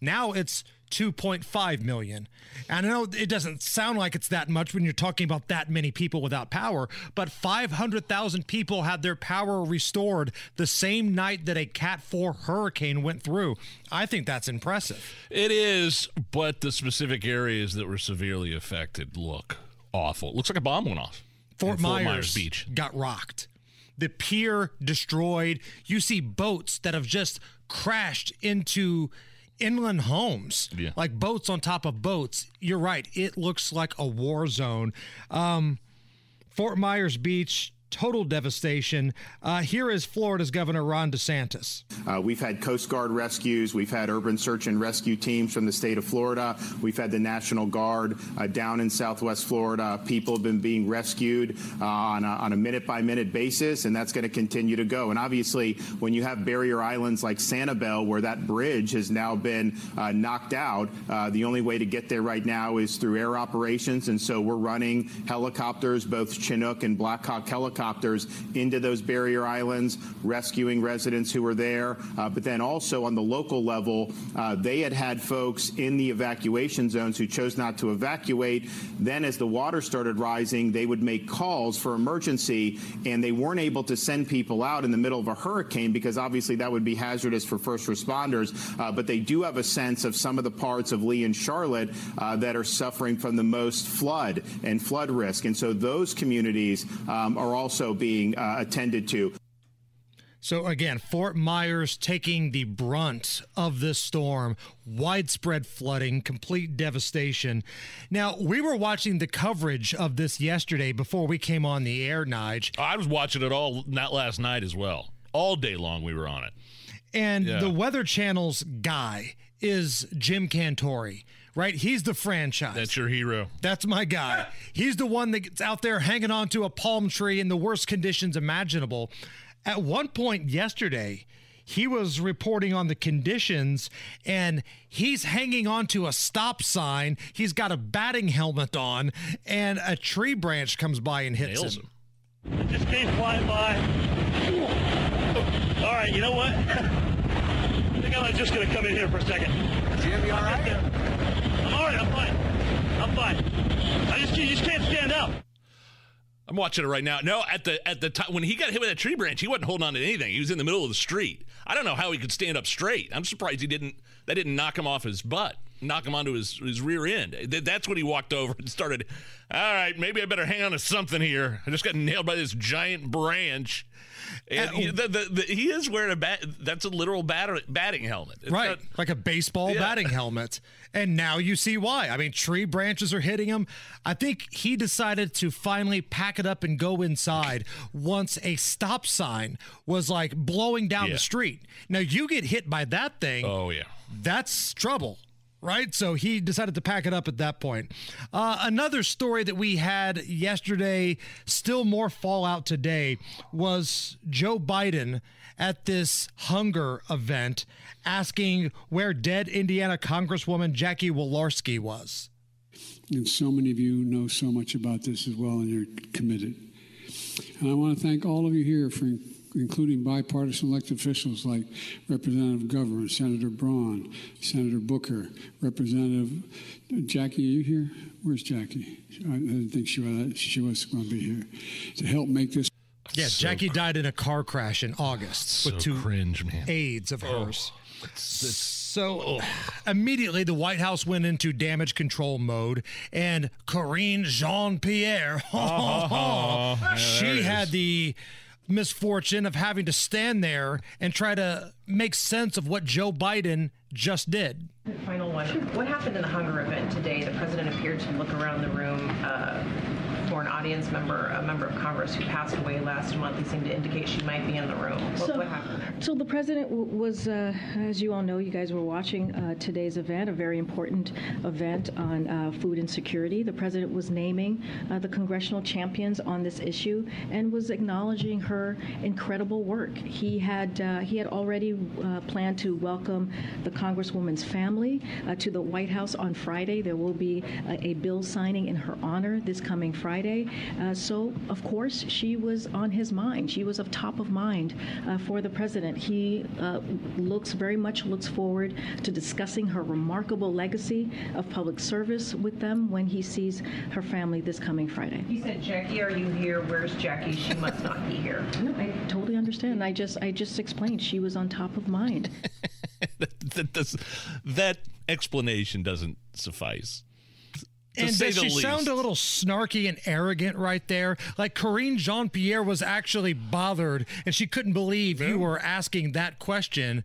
Now it's 2.5 million. And I know it doesn't sound like it's that much when you're talking about that many people without power, but 500,000 people had their power restored the same night that a Cat 4 hurricane went through. I think that's impressive. It is, but the specific areas that were severely affected look awful. It looks like a bomb went off. Fort, Myers, Myers Beach. got rocked. The pier destroyed. You see boats that have just crashed into inland homes, Yeah. like boats on top of boats. You're right. It looks like a war zone. Um, Fort Myers Beach, total devastation. Uh, here is Florida's Governor Ron DeSantis. Uh, we've had Coast Guard rescues. We've had urban search and rescue teams from the state of Florida. We've had the National Guard uh, down in Southwest Florida. People have been being rescued uh, on a, on a minute by minute basis, and that's going to continue to go. And obviously, when you have barrier islands like Sanibel, where that bridge has now been uh, knocked out, uh, the only way to get there right now is through air operations. And so we're running helicopters, both Chinook and Black Hawk helicopters, into those barrier islands, rescuing residents who were there. Uh, but then also on the local level, uh, they had had folks in the evacuation zones who chose not to evacuate. Then, as the water started rising, they would make calls for emergency, and they weren't able to send people out in the middle of a hurricane because obviously that would be hazardous for first responders. Uh, but they do have a sense of some of the parts of Lee and Charlotte uh, that are suffering from the most flood and flood risk. And so those communities um, are also being uh, attended to. So again, Fort Myers taking the brunt of this storm, widespread flooding, complete devastation. Now, we were watching the coverage of this yesterday before we came on the air, Nige. I was watching it all not last night as well. All day long we were on it. And Yeah. the Weather Channel's guy is Jim Cantore, right? He's the franchise. That's your hero. That's my guy. [laughs] He's the one that's out there hanging onto a palm tree in the worst conditions imaginable. At one point yesterday, he was reporting on the conditions and he's hanging onto a stop sign. He's got a batting helmet on, and a tree branch comes by and hits Nails him. him. Just came flying by. All right, you know what? [laughs] I think I'm just gonna come in here for a second. Jim, you all right? I'm all right. I'm fine. I'm fine. I just you just can't stand up. I'm watching it right now. No, at the at the time when he got hit with that tree branch, he wasn't holding on to anything. He was in the middle of the street. I don't know how he could stand up straight. I'm surprised he didn't. That didn't knock him off his butt, knock him onto his his rear end. That's when he walked over and started. All right, maybe I better hang on to something here. I just got nailed by this giant branch. And he, the, the, the, he is wearing a bat. That's a literal batter, batting helmet. It's right, not- like a baseball Yeah. batting helmet. And now you see why. I mean, tree branches are hitting him. I think he decided to finally pack it up and go inside once a stop sign was like blowing down Yeah. the street. Now you get hit by that thing. Oh yeah. That's trouble. Right. So he decided to pack it up at that point. Uh, another story that we had yesterday, still more fallout today, was Joe Biden at this hunger event asking where dead Indiana Congresswoman Jackie Walorski was. And so many of you know so much about this as well, and you're committed. And I want to thank all of you here for including bipartisan elected officials like Representative Governor, Senator Braun, Senator Booker, Representative Jackie. Are you here? Where's Jackie? I didn't think she was, she was going to be here to help make this. Yeah, So Jackie died in a car crash in August So with two cringe, man. aides of Oh, hers. so immediately the White House went into damage control mode, and Karine Jean Pierre, [laughs] Oh, yeah, there she it had is. the misfortune of having to stand there and try to make sense of what Joe Biden just did. Final one. What happened in the hunger event today? The president appeared to look around the room uh, for an audience member, a member of Congress who passed away last month. He seemed to indicate she might be in the room. What, So- what happened there? So the president was, uh, as you all know, you guys were watching uh, today's event, a very important event on uh, food insecurity. The president was naming uh, the congressional champions on this issue and was acknowledging her incredible work. He had uh, he had already uh, planned to welcome the congresswoman's family to the White House on Friday. There will be a, a bill signing in her honor this coming Friday. So of course she was on his mind. She was of top of mind for the president. He uh, looks very much looks forward to discussing her remarkable legacy of public service with them when he sees her family this coming Friday. He said, Jackie, are you here? Where's Jackie? She must not be here. No, I totally understand. I just I just explained she was on top of mind. [laughs] that, does, that explanation doesn't suffice. And does she least. sound a little snarky and arrogant right there? Like Karine Jean Pierre was actually bothered and she couldn't believe you were asking that question.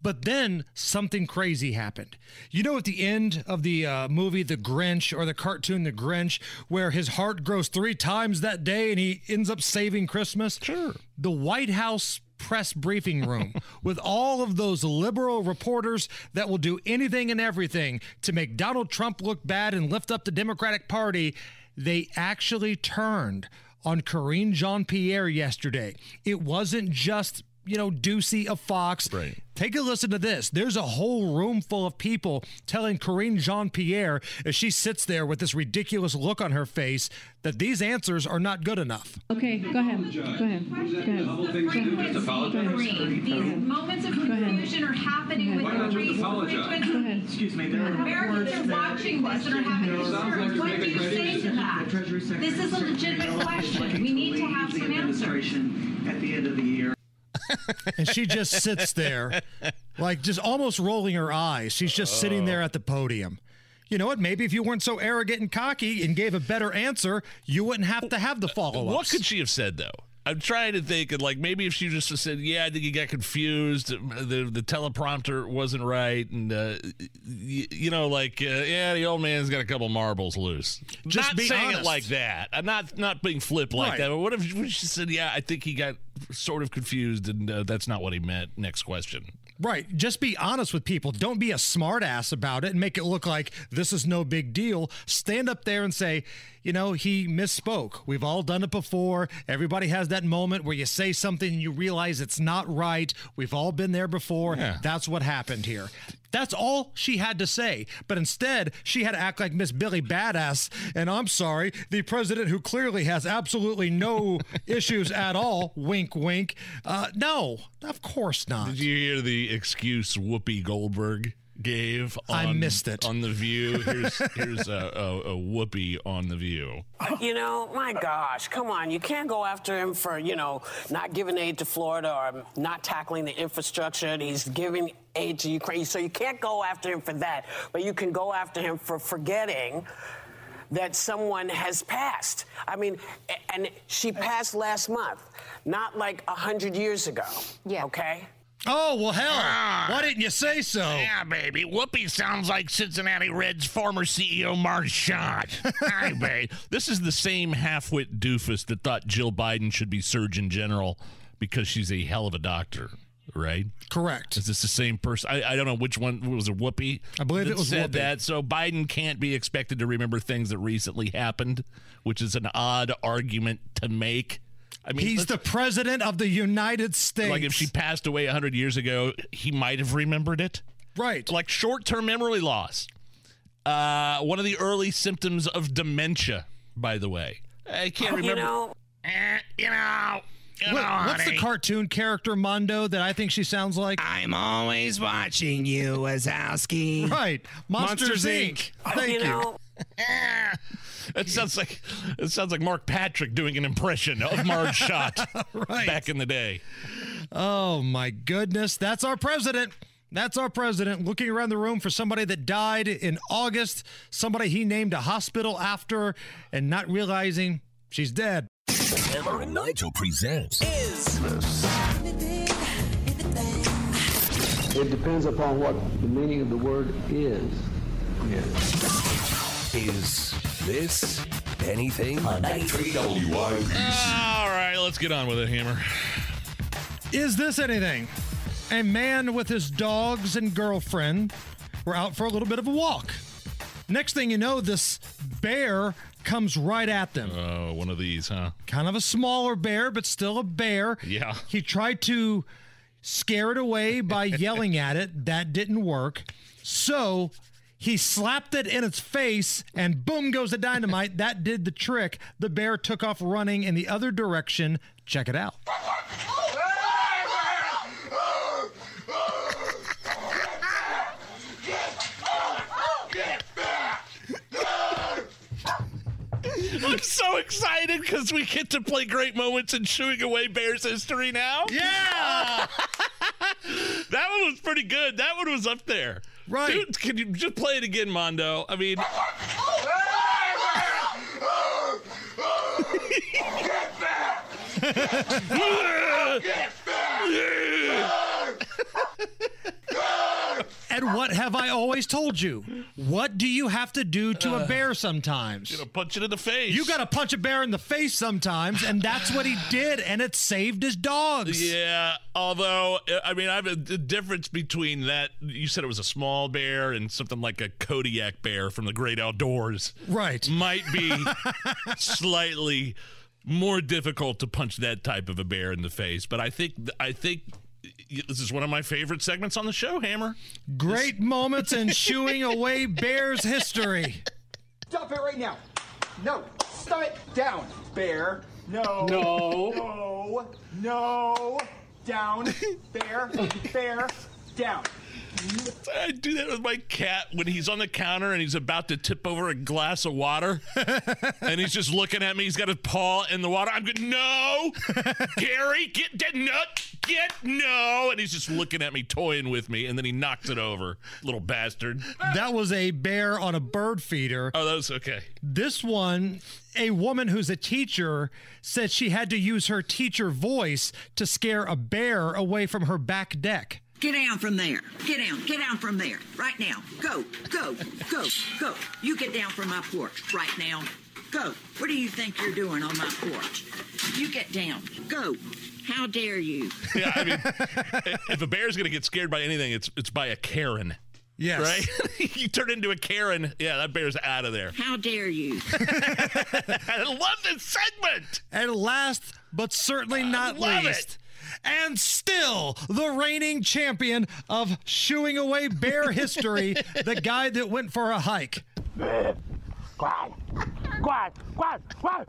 But then something crazy happened. You know, at the end of the uh, movie The Grinch or the cartoon The Grinch, where his heart grows three times that day and he ends up saving Christmas? Sure. The White House press briefing room [laughs] with all of those liberal reporters that will do anything and everything to make Donald Trump look bad and lift up the Democratic Party, they actually turned on Karine Jean Pierre yesterday. It wasn't just, you know, Doocy of Fox. Right. Take a listen to this. There's a whole room full of people telling Karine Jean Pierre as she sits there with this ridiculous look on her face that these answers are not good enough. Okay, go ahead. Go ahead. Go ahead. Kareem, These moments of confusion are happening with the constituents. Excuse me, Americans are watching this and are having concerns. What do you say to that? This is a legitimate question. We need to have some answers. At the end of the year. And she just sits there, like just almost rolling her eyes. She's just sitting there at the podium. You know what? Maybe if you weren't so arrogant and cocky and gave a better answer, you wouldn't have to have the follow ups. What could she have said though? I'm trying to think, and like maybe if she just said, "Yeah, I think he got confused. The the teleprompter wasn't right, and uh, you, you know, like, uh, yeah, the old man's got a couple marbles loose." Just not be saying honest. it like that. I'm not not being flip like Right. that. But what if she said, "Yeah, I think he got sort of confused, and uh, that's not what he meant." Next question. Right. Just be honest with people. Don't be a smartass about it and make it look like this is no big deal. Stand up there and say, you know, he misspoke. We've all done it before. Everybody has that moment where you say something and you realize it's not right. We've all been there before. That's what happened here. That's all she had to say. But instead, she had to act like Miss Billy Badass. And I'm sorry, the president who clearly has absolutely no [laughs] issues at all, wink, wink. Uh, no, of course not. Did you hear the excuse Whoopi Goldberg gave? On, I missed it. on the View. Here's here's a, a, a Whoopi on the View. You know, my gosh, come on. You can't go after him for, you know, not giving aid to Florida or not tackling the infrastructure. and He's giving aid to Ukraine. So you can't go after him for that. But you can go after him for forgetting that someone has passed. I mean, and she passed last month, not like a 100 years ago. Yeah. Okay? Oh, well, hell. Ah. Why didn't you say so? Yeah, baby. Whoopi sounds like Cincinnati Reds former CEO Marchand. [laughs] Hi, babe. This is the same half-wit doofus that thought Jill Biden should be Surgeon General because she's a hell of a doctor, right? Correct. Is this the same person? I, I don't know which one was it. Whoopi. I believe it was said Whoopi. that. So Biden can't be expected to remember things that recently happened, which is an odd argument to make. I mean, He's the president of the United States. like if she passed away 100 years ago, he might have remembered it. Right. Like short term memory loss. Uh, one of the early symptoms of dementia, by the way. I can't You remember. know, Eh, you know, you What- know, what's the cartoon character Mondo that I think she sounds like? I'm always watching you, Wazowski. Right, Monsters, Monsters, Inc. Thank you you. know, It sounds like it sounds like Mark Patrick doing an impression of Marge [laughs] Schott Right. back in the day. Oh my goodness, that's our president. That's our president looking around the room for somebody that died in August, somebody he named a hospital after, and not realizing she's dead. Hammer and Nigel presents It depends upon what the meaning of the word is. Yes. Is This Anything? On 93 WIBC. All right, let's get on with it, Hammer. Is this anything? A man with his dogs and girlfriend were out for a little bit of a walk. Next thing you know, this bear comes right at them. Oh, one of these, huh? Kind of a smaller bear, but still a bear. Yeah. He tried to scare it away by yelling at it. That didn't work. So he slapped it in its face, and boom goes the dynamite. that did the trick. The bear took off running in the other direction. Check it out. I'm so excited because we get to play great moments in Shooing Away Bears history now. Yeah! [laughs] that one was pretty good. That one was up there. Right. Dude, can you just play it again, Mondo? I mean, [laughs] [laughs] [laughs] And what have I always told you? What do you have to do to a bear sometimes? you know, punch it in the face. You got to punch a bear in the face sometimes, and that's what he did, and it saved his dogs. Yeah, although I mean, I have a the difference between that. You said it was a small bear and something like a Kodiak bear from the Great Outdoors. Right. Might be [laughs] slightly more difficult to punch that type of a bear in the face, but I think I think this is one of my favorite segments on the show. Hammer. Great moments in shooing away [laughs] bears history. Stop it right now. No. Stop it. Down. Bear. No. No. No. No. Down. Bear. Bear. Down. I do that with my cat when he's on the counter and he's about to tip over a glass of water, [laughs] and he's just looking at me. He's got his paw in the water. I'm going, no, [laughs] Gary, get that nut, get no, and he's just looking at me, toying with me, and then he knocks it over, little bastard. That was a bear on a bird feeder. Oh, that was okay. This one, a woman who's a teacher said she had to use her teacher voice to scare a bear away from her back deck. Get down from there. Get down. Get down from there. Right now. Go. Go. Go. Go. You get down from my porch right now. Go. What do you think you're doing on my porch? You get down. Go. How dare you? [laughs] Yeah, I mean, if a bear's gonna get scared by anything, it's it's by a Karen. Yes. Right? [laughs] you turn into a Karen, yeah, that bear's out of there. How dare you? [laughs] I love this segment. And last, but certainly not love least, and still the reigning champion of shooing away bear history, the guy that went for a hike. Quiet. Quiet. Quiet. Quiet.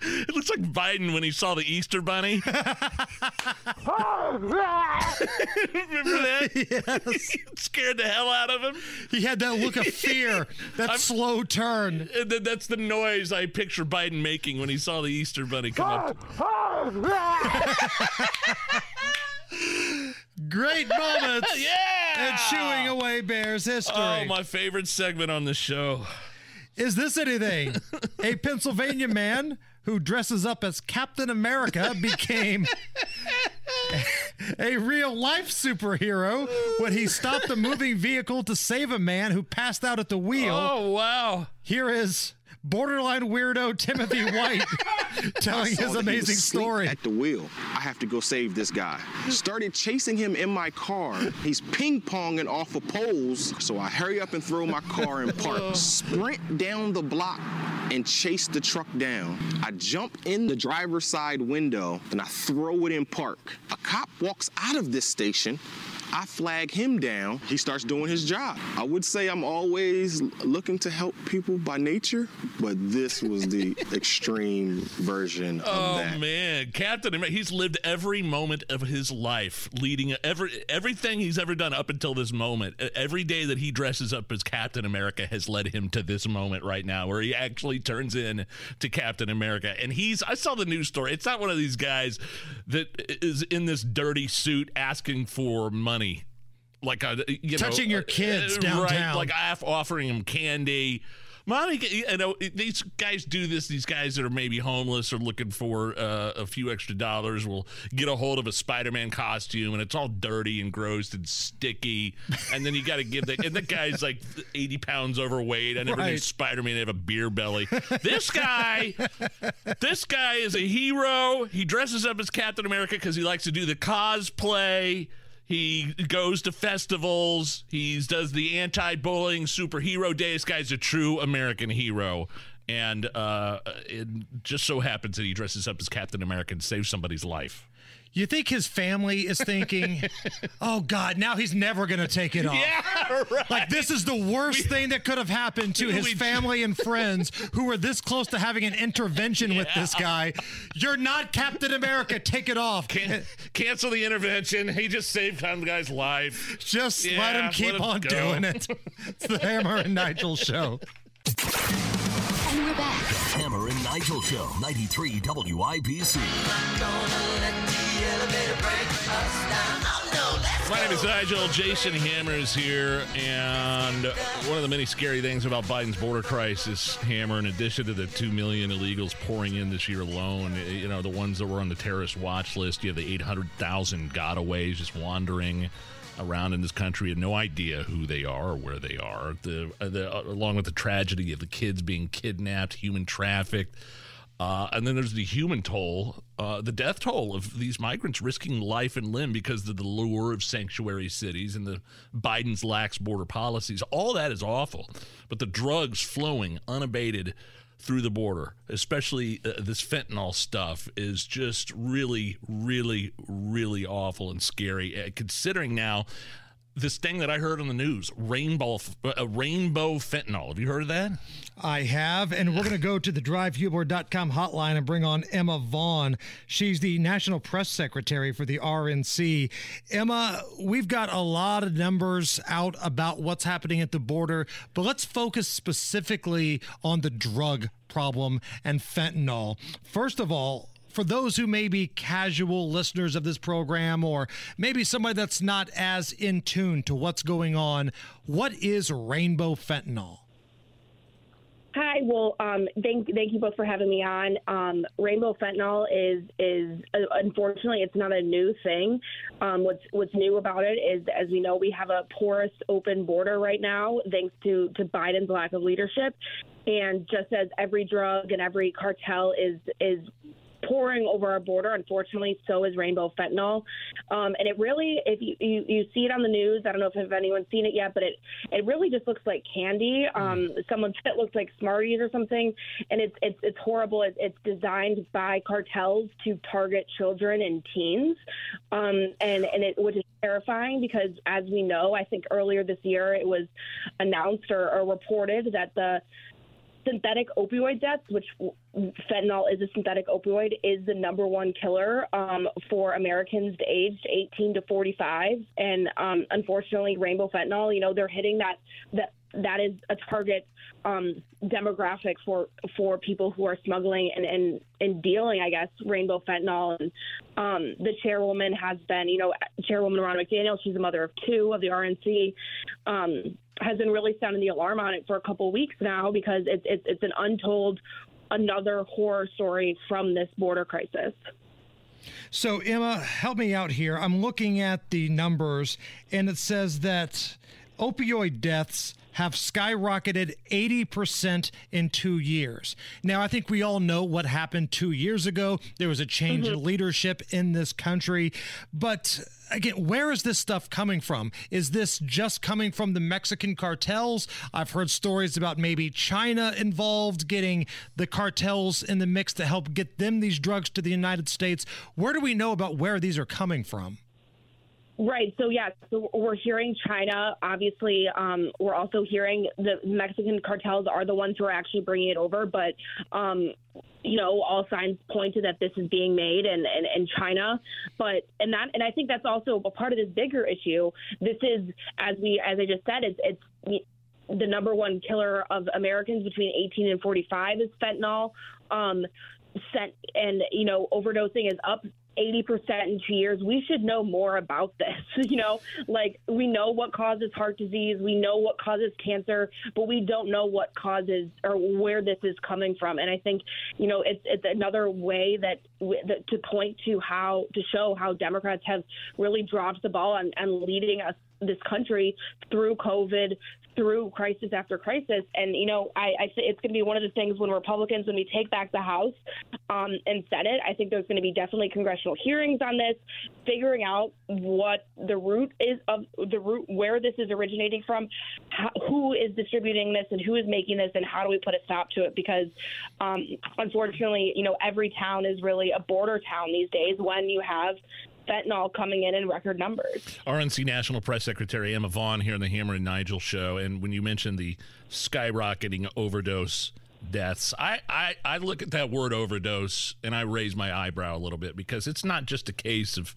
[laughs] It looks like Biden when he saw the Easter Bunny. [laughs] Remember that? [laughs] Yes. It scared the hell out of him. He had that look of fear, that slow turn. And then that's the noise I picture Biden making when he saw the Easter Bunny come up. Great moments yeah! and shooing away bears history. Oh, my favorite segment on the show. Is this anything? a Pennsylvania man who dresses up as Captain America [laughs] became a real life superhero when he stopped a moving vehicle to save a man who passed out at the wheel. Oh, wow. Here is borderline weirdo Timothy White [laughs] telling his that he was amazing story. At the wheel, I have to go save this guy. Started chasing him in my car. He's ping ponging off of poles, so I hurry up and throw my car in park. [laughs] Sprint down the block and chase the truck down. I jump in the driver's side window and I throw it in park. A cop walks out of this station I flag him down. He starts doing his job. I would say I'm always looking to help people by nature, but this was the [laughs] extreme version of Oh that. man, Captain America! He's lived every moment of his life, leading every everything he's ever done up until this moment. Every day that he dresses up as Captain America has led him to this moment right now, where he actually turns in to Captain America. And he's I saw the news story. It's not one of these guys that is in this dirty suit asking for money. Like a, you know, Touching your kids uh, downtown. right? Like offering them candy. Mommy, you know these guys do this. These guys that are maybe homeless or looking for uh, a few extra dollars will get a hold of a Spider-Man costume, and it's all dirty and gross and sticky. And then you got to give the and the guy's like eighty pounds overweight. I never knew Spider-Man have a beer belly. This guy, this guy is a hero. He dresses up as Captain America because he likes to do the cosplay. He goes to festivals. He does the anti-bullying superhero day. This guy's a true American hero. And uh, it just so happens that he dresses up as Captain America and saves somebody's life. You think his family is thinking, [laughs] "Oh God, now he's never going to take it [laughs] off." Yeah, right. Like this is the worst thing that could have happened to [laughs] his We- family and friends who were this close to having an intervention with this guy. You're not Captain America. Take it off. Can- cancel the intervention. He just saved some guy's life. Just let him keep let him on go. doing it. It's the Hammer and Nigel show. And we're back. Hammer and Nigel Show, 93 WIBC. My name is Nigel. Jason Hammer is here, and one of the many scary things about Biden's border crisis, Hammer, in addition to the two million illegals pouring in this year alone, you know, the ones that were on the terrorist watch list, you have the eight hundred thousand gotaways just wandering around in this country, had no idea who they are or where they are. The, uh, the uh, along with the tragedy of the kids being kidnapped, human trafficked. Uh, and then there's the human toll, uh, the death toll of these migrants risking life and limb because of the lure of sanctuary cities and the Biden's lax border policies. All that is awful. But the drugs flowing unabated through the border, especially uh, this fentanyl stuff, is just really, really, really awful and scary. Uh, considering now this thing that I heard on the news, rainbow, uh, rainbow fentanyl. Have you heard of that? I have, and we're going to go to the drivehubler.com hotline and bring on Emma Vaughn. She's the National Press Secretary for the RNC. Emma, we've got a lot of numbers out about what's happening at the border, but let's focus specifically on the drug problem and fentanyl. First of all, for those who may be casual listeners of this program or maybe somebody that's not as in tune to what's going on, what is rainbow fentanyl? Hi. Well, um, thank thank you both for having me on. Um, rainbow fentanyl is is uh, unfortunately it's not a new thing. Um, what's what's new about it is, as we know, we have a porous open border right now, thanks to to Biden's lack of leadership. And just as every drug and every cartel is is pouring over our border. Unfortunately, so is rainbow fentanyl, um, and it really, if you, you you see it on the news, I don't know if anyone's seen it yet, but it it really just looks like candy. Um, someone said it looks like Smarties or something, and it's it's it's horrible. It, it's designed by cartels to target children and teens, um, and and it which is terrifying because as we know, I think earlier this year it was announced or, or reported that the synthetic opioid deaths, which fentanyl is a synthetic opioid, is the number one killer um, for Americans aged 18 to 45. And um, unfortunately, rainbow fentanyl, you know, they're hitting that that that is a target um, demographic for for people who are smuggling and, and, and dealing, I guess, rainbow fentanyl. And um, the chairwoman has been, you know, Chairwoman Ronna McDaniel, she's a mother of two of the RNC, um, has been really sounding the alarm on it for a couple of weeks now because it's it's, it's an untold, another horror story from this border crisis. So, Emma, help me out here. I'm looking at the numbers, and it says that opioid deaths have skyrocketed 80% in two years. Now, I think we all know what happened two years ago. There was a change in mm-hmm. leadership in this country. But again, where is this stuff coming from? Is this just coming from the Mexican cartels? I've heard stories about maybe China involved, getting the cartels in the mix to help get them these drugs to the United States. Where do we know about where these are coming from? Right. So yeah. So we're hearing China. Obviously, um, we're also hearing the Mexican cartels are the ones who are actually bringing it over. But um, you know, all signs point to that this is being made in, in, in China. But and that and I think that's also a part of this bigger issue. This is as we as I just said, it's it's the number one killer of Americans between 18 and 45 is fentanyl. Um, sent and you know overdosing is up 80% in two years. We should know more about this. [laughs] You know, like we know what causes heart disease, we know what causes cancer, but we don't know what causes or where this is coming from. And I think, you know, it's it's another way that, that to point to how to show how Democrats have really dropped the ball on leading us this country through COVID, through crisis after crisis. And, you know, I, I it's going to be one of the things when Republicans, when we take back the House um, and Senate, I think there's going to be definitely congressional hearings on this, figuring out what the root is of the root, where this is originating from, how, who is distributing this and who is making this and how do we put a stop to it? Because um, unfortunately, you know, every town is really a border town these days when you have fentanyl coming in in record numbers. RNC National Press Secretary Emma Vaughn here on the Hammer and Nigel show. And when you mentioned the skyrocketing overdose deaths, I, I, I look at that word overdose and I raise my eyebrow a little bit because it's not just a case of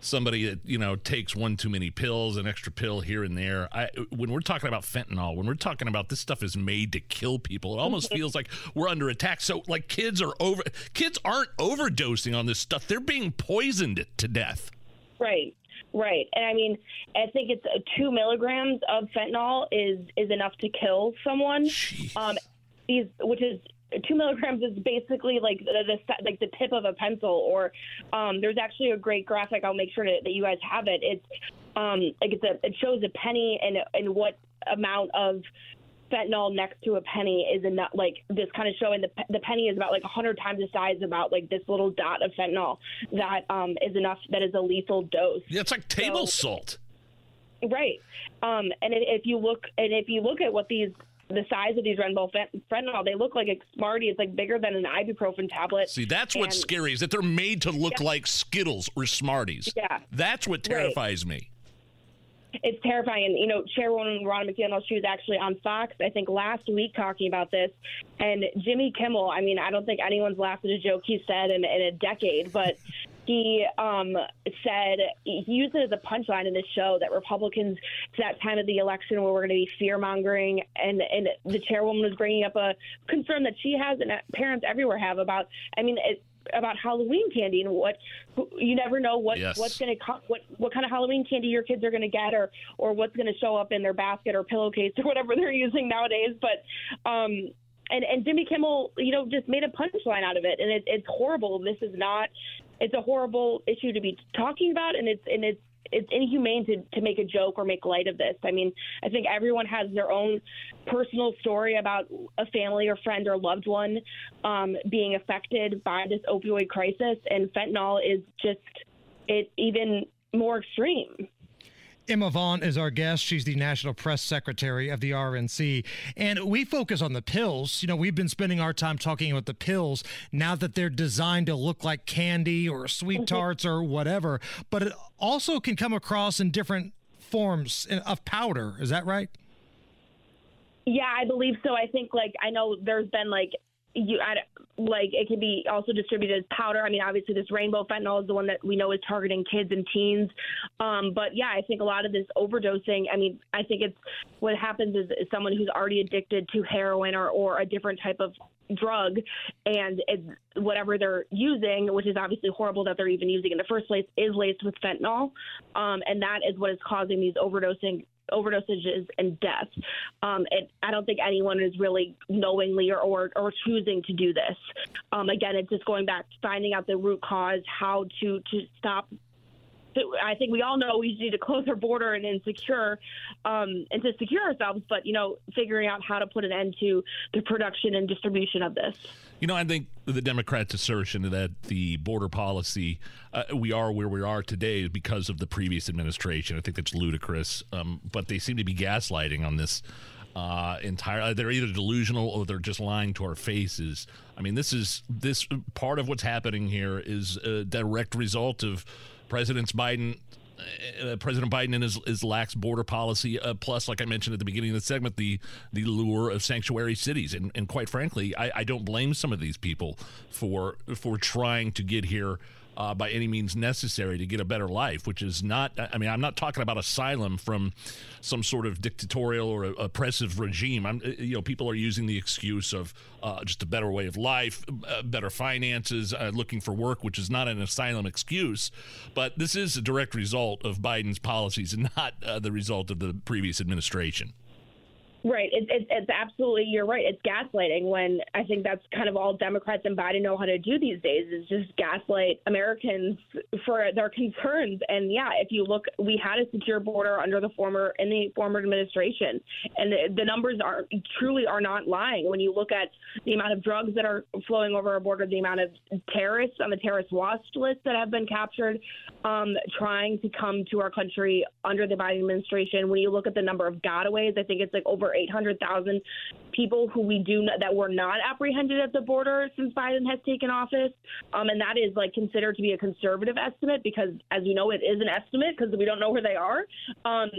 somebody that you know takes one too many pills, an extra pill here and there. I, when we're talking about fentanyl, when we're talking about this stuff is made to kill people, it almost [laughs] feels like we're under attack. So like kids are over, kids aren't overdosing on this stuff; they're being poisoned to death. Right. Right, and I mean, I think it's uh, two milligrams of fentanyl is is enough to kill someone. Um, these, which is two milligrams is basically like the, the like the tip of a pencil. Or um, there's actually a great graphic. I'll make sure to, that you guys have it. It's um, like it's a, it shows a penny and and what amount of fentanyl next to a penny is enough like this kind of showing the, the penny is about like 100 times the size about like this little dot of fentanyl that um, is enough that is a lethal dose yeah it's like table so, salt right um, and if you look and if you look at what these the size of these rainbow fentanyl, they look like a Smartie. It's like bigger than an ibuprofen tablet. See, that's what's and, scary is that they're made to look yeah. like Skittles or Smarties. Yeah, that's what terrifies right. me. It's terrifying. And, you know, Chairwoman Ronna McDaniel, she was actually on Fox, I think, last week talking about this. And Jimmy Kimmel, I mean, I don't think anyone's laughed at a joke he said in, in a decade, but [laughs] he um, said he used it as a punchline in the show that Republicans, it's that time of the election where we're going to be fear mongering, and and the chairwoman was bringing up a concern that she has and parents everywhere have about. I mean, it, about Halloween candy and what you never know what yes. what's going to what what kind of Halloween candy your kids are going to get or or what's going to show up in their basket or pillowcase or whatever they're using nowadays. But um, and and Jimmy Kimmel, you know, just made a punchline out of it, and it, it's horrible. This is not it's a horrible issue to be talking about, and it's and it's it's inhumane to, to make a joke or make light of this. I mean, I think everyone has their own personal story about a family or friend or loved one um, being affected by this opioid crisis, and fentanyl is just it even more extreme. Emma Vaughn is our guest. She's the National Press Secretary of the RNC. And we focus on the pills. You know, we've been spending our time talking about the pills now that they're designed to look like candy or sweet mm-hmm. tarts or whatever. But it also can come across in different forms of powder. Is that right? Yeah, I believe so. I think, like, I know there's been like you I, like it can be also distributed as powder. I mean, obviously this rainbow fentanyl is the one that we know is targeting kids and teens. Um, but yeah, I think a lot of this overdosing. I mean, I think it's what happens is, is someone who's already addicted to heroin or or a different type of drug and it's whatever they're using, which is obviously horrible that they're even using in the first place, is laced with fentanyl. Um, and that is what is causing these overdosing overdoses and deaths. Um, it, I don't think anyone is really knowingly or, or, or choosing to do this. Um, again, it's just going back, to finding out the root cause, how to, to stop I think we all know we need to close our border and, and secure um, and to secure ourselves, but you know, figuring out how to put an end to the production and distribution of this. You know, I think the Democrats' assertion that the border policy, uh, we are where we are today because of the previous administration. I think that's ludicrous. Um, but they seem to be gaslighting on this uh, entire. They're either delusional or they're just lying to our faces. I mean, this is this part of what's happening here is a direct result of Presidents Biden uh, President Biden and his, his lax border policy, uh, plus, like I mentioned at the beginning of the segment, the the lure of sanctuary cities, and, and quite frankly, I, I don't blame some of these people for for trying to get here uh, by any means necessary to get a better life, which is not, I mean, I'm not talking about asylum from some sort of dictatorial or oppressive regime. I'm, uh, you know, people are using the excuse of uh, just a better way of life, uh, better finances, uh, looking for work, which is not an asylum excuse. But this is a direct result of Biden's policies and [laughs] not the result of the previous administration. Right. It, it, it's absolutely, you're right. It's gaslighting when I think that's kind of all Democrats and Biden know how to do these days is just gaslight Americans for their concerns. And yeah, if you look, we had a secure border under the former, in the former administration. And the, the numbers are truly are not lying. When you look at the amount of drugs that are flowing over our border, the amount of terrorists on the terrorist watch list that have been captured, um, trying to come to our country under the Biden administration, when you look at the number of gotaways, I think it's like over 800,000 people who we do not, that were not apprehended at the border since Biden has taken office, um, and that is like considered to be a conservative estimate because, as you know, it is an estimate because we don't know where they are, um,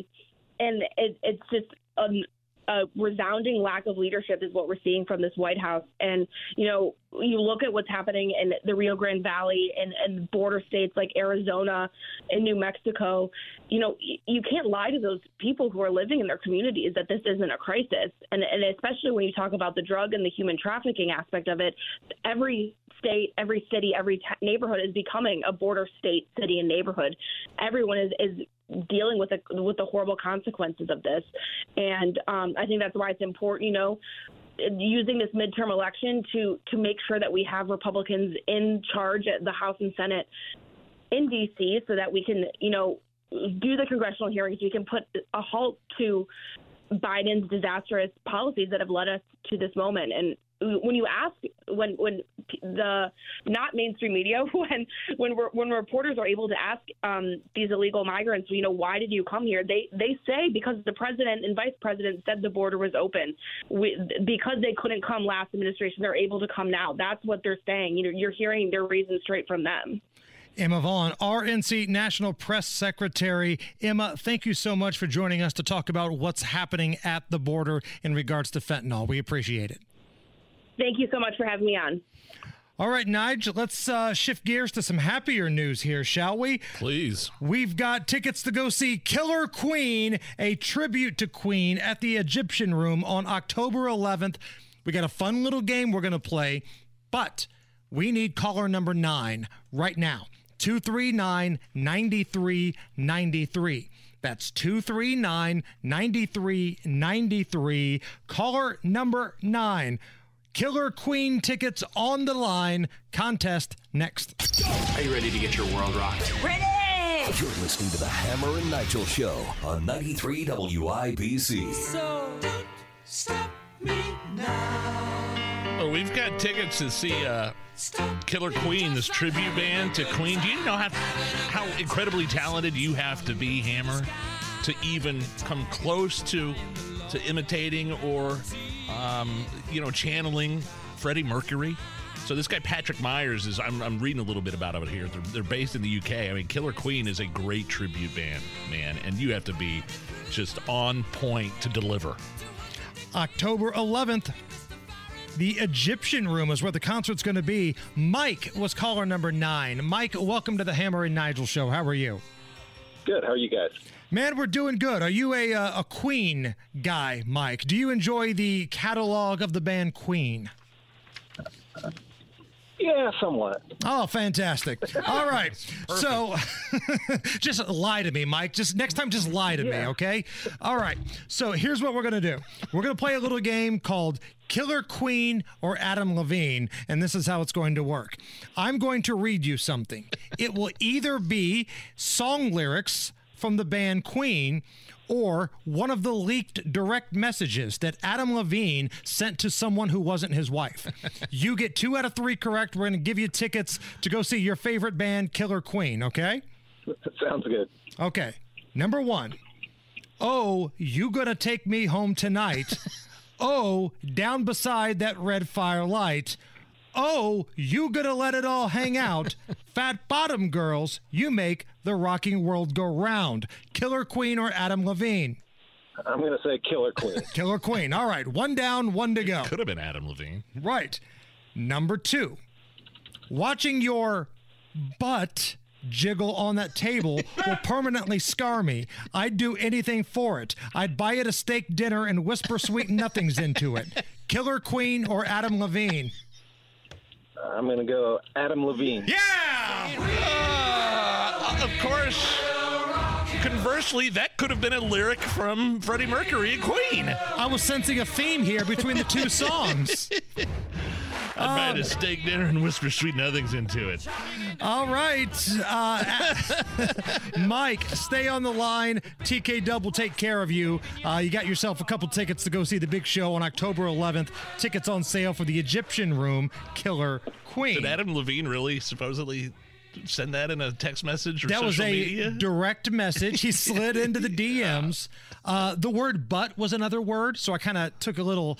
and it, it's just. Um, a resounding lack of leadership is what we're seeing from this White House. And, you know, you look at what's happening in the Rio Grande Valley and, and border states like Arizona and New Mexico, you know, you can't lie to those people who are living in their communities that this isn't a crisis. And, and especially when you talk about the drug and the human trafficking aspect of it, every state, every city, every t- neighborhood is becoming a border state, city, and neighborhood. Everyone is, is dealing with the with the horrible consequences of this, and um, I think that's why it's important. You know, using this midterm election to to make sure that we have Republicans in charge at the House and Senate in D.C. so that we can, you know, do the congressional hearings. We can put a halt to Biden's disastrous policies that have led us to this moment. And when you ask when when the not mainstream media [laughs] when when when reporters are able to ask um, these illegal migrants you know why did you come here they they say because the president and vice president said the border was open we, because they couldn't come last administration they're able to come now that's what they're saying you know you're hearing their reasons straight from them Emma Vaughn, RNC National Press Secretary. Emma, thank you so much for joining us to talk about what's happening at the border in regards to fentanyl. We appreciate it. Thank you so much for having me on. All right, Nigel, let's uh, shift gears to some happier news here, shall we? Please. We've got tickets to go see Killer Queen, a tribute to Queen at the Egyptian Room on October 11th. We got a fun little game we're going to play, but we need caller number nine right now 239 9393. That's 239 9393. Caller number nine. Killer Queen tickets on the line. Contest next. Are you ready to get your world rocked? Ready! You're listening to the Hammer and Nigel Show on 93 WIBC. So don't stop me now. Oh, we've got tickets to see uh, Killer Queen, this tribute band to Queen. Do you know how, how incredibly talented you have to be, Hammer, to even come close to to imitating or um, you know, channeling Freddie Mercury. So this guy Patrick Myers is. I'm, I'm reading a little bit about it here. They're, they're based in the UK. I mean, Killer Queen is a great tribute band, man, and you have to be just on point to deliver. October 11th, the Egyptian Room is where the concert's going to be. Mike was caller number nine. Mike, welcome to the Hammer and Nigel show. How are you? Good. How are you guys? Man, we're doing good. Are you a uh, a Queen guy, Mike? Do you enjoy the catalog of the band Queen? Yeah, somewhat. Oh, fantastic. All right. [laughs] so [laughs] just lie to me, Mike. Just next time, just lie to yeah. me, okay? All right. So here's what we're going to do we're going to play a little game called Killer Queen or Adam Levine, and this is how it's going to work. I'm going to read you something. It will either be song lyrics from the band Queen or one of the leaked direct messages that Adam Levine sent to someone who wasn't his wife. [laughs] you get two out of three correct. We're going to give you tickets to go see your favorite band, Killer Queen, okay? Sounds good. Okay. Number one. Oh, you gonna take me home tonight? [laughs] oh, down beside that red firelight. Oh, you gonna let it all hang out? [laughs] Fat bottom girls, you make the rocking world go round. Killer Queen or Adam Levine? I'm going to say Killer Queen. [laughs] Killer Queen. All right, one down, one to go. Could have been Adam Levine. Right. Number two, watching your butt jiggle on that table [laughs] will permanently scar me. I'd do anything for it. I'd buy it a steak dinner and whisper sweet nothings into it. Killer Queen or Adam Levine? I'm going to go Adam Levine. Yeah! Uh, of course. Conversely, that could have been a lyric from Freddie Mercury and Queen. I was sensing a theme here between the two songs. [laughs] I'd buy it a steak dinner and whisper sweet nothings into it. All right. Uh, [laughs] Mike, stay on the line. TK Dub will take care of you. Uh, you got yourself a couple tickets to go see the big show on October 11th. Tickets on sale for the Egyptian Room Killer Queen. Did Adam Levine really supposedly send that in a text message or that social was a media? direct message. He [laughs] slid into the DMs. Uh, the word "but" was another word, so I kind of took a little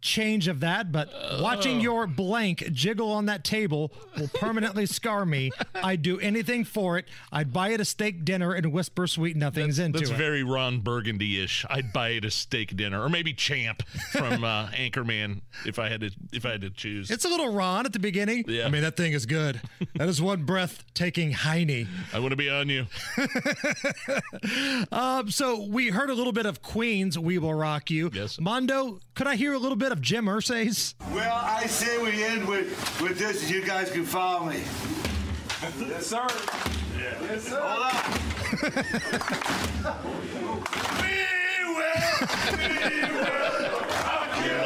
change of that. But watching your blank jiggle on that table will permanently [laughs] scar me. I'd do anything for it. I'd buy it a steak dinner and whisper sweet nothings into it. That's very Ron Burgundy-ish. I'd buy it a steak dinner, or maybe Champ from [laughs] uh, Anchorman, if I had to. If I had to choose, it's a little Ron at the beginning. Yeah. I mean, that thing is good. [laughs] That is one breathtaking Heine. I want to be on you. Um, so we heard a little bit of Queen's "We Will Rock You." Yes. Mondo, could I hear a little bit of Jim Irsay's? Well, I say we end with, with this and you guys can follow me. yes, sir. Yes, sir. Hold on. [laughs] we will, we will rock you.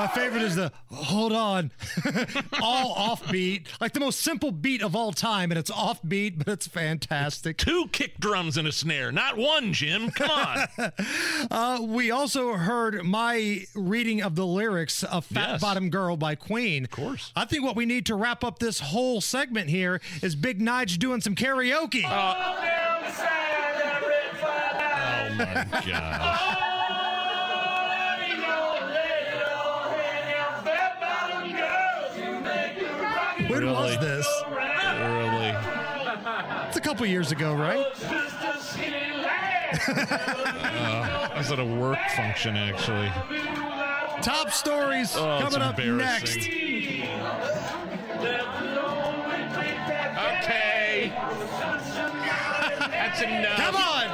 My favorite is the hold on, [laughs] all offbeat, like the most simple beat of all time, and it's offbeat, but it's fantastic. Two kick drums and a snare, not one, Jim. Come on. [laughs] uh, we also heard my reading of the lyrics of Fat Yes. Bottom Girl by Queen. Of course. I think what we need to wrap up this whole segment here is Big Nige doing some karaoke. Oh my gosh. When was Really? this? Really? It's a couple years ago, right? Uh, I was at a work function, actually. Top stories Oh, coming up next. Okay. That's enough. Come on.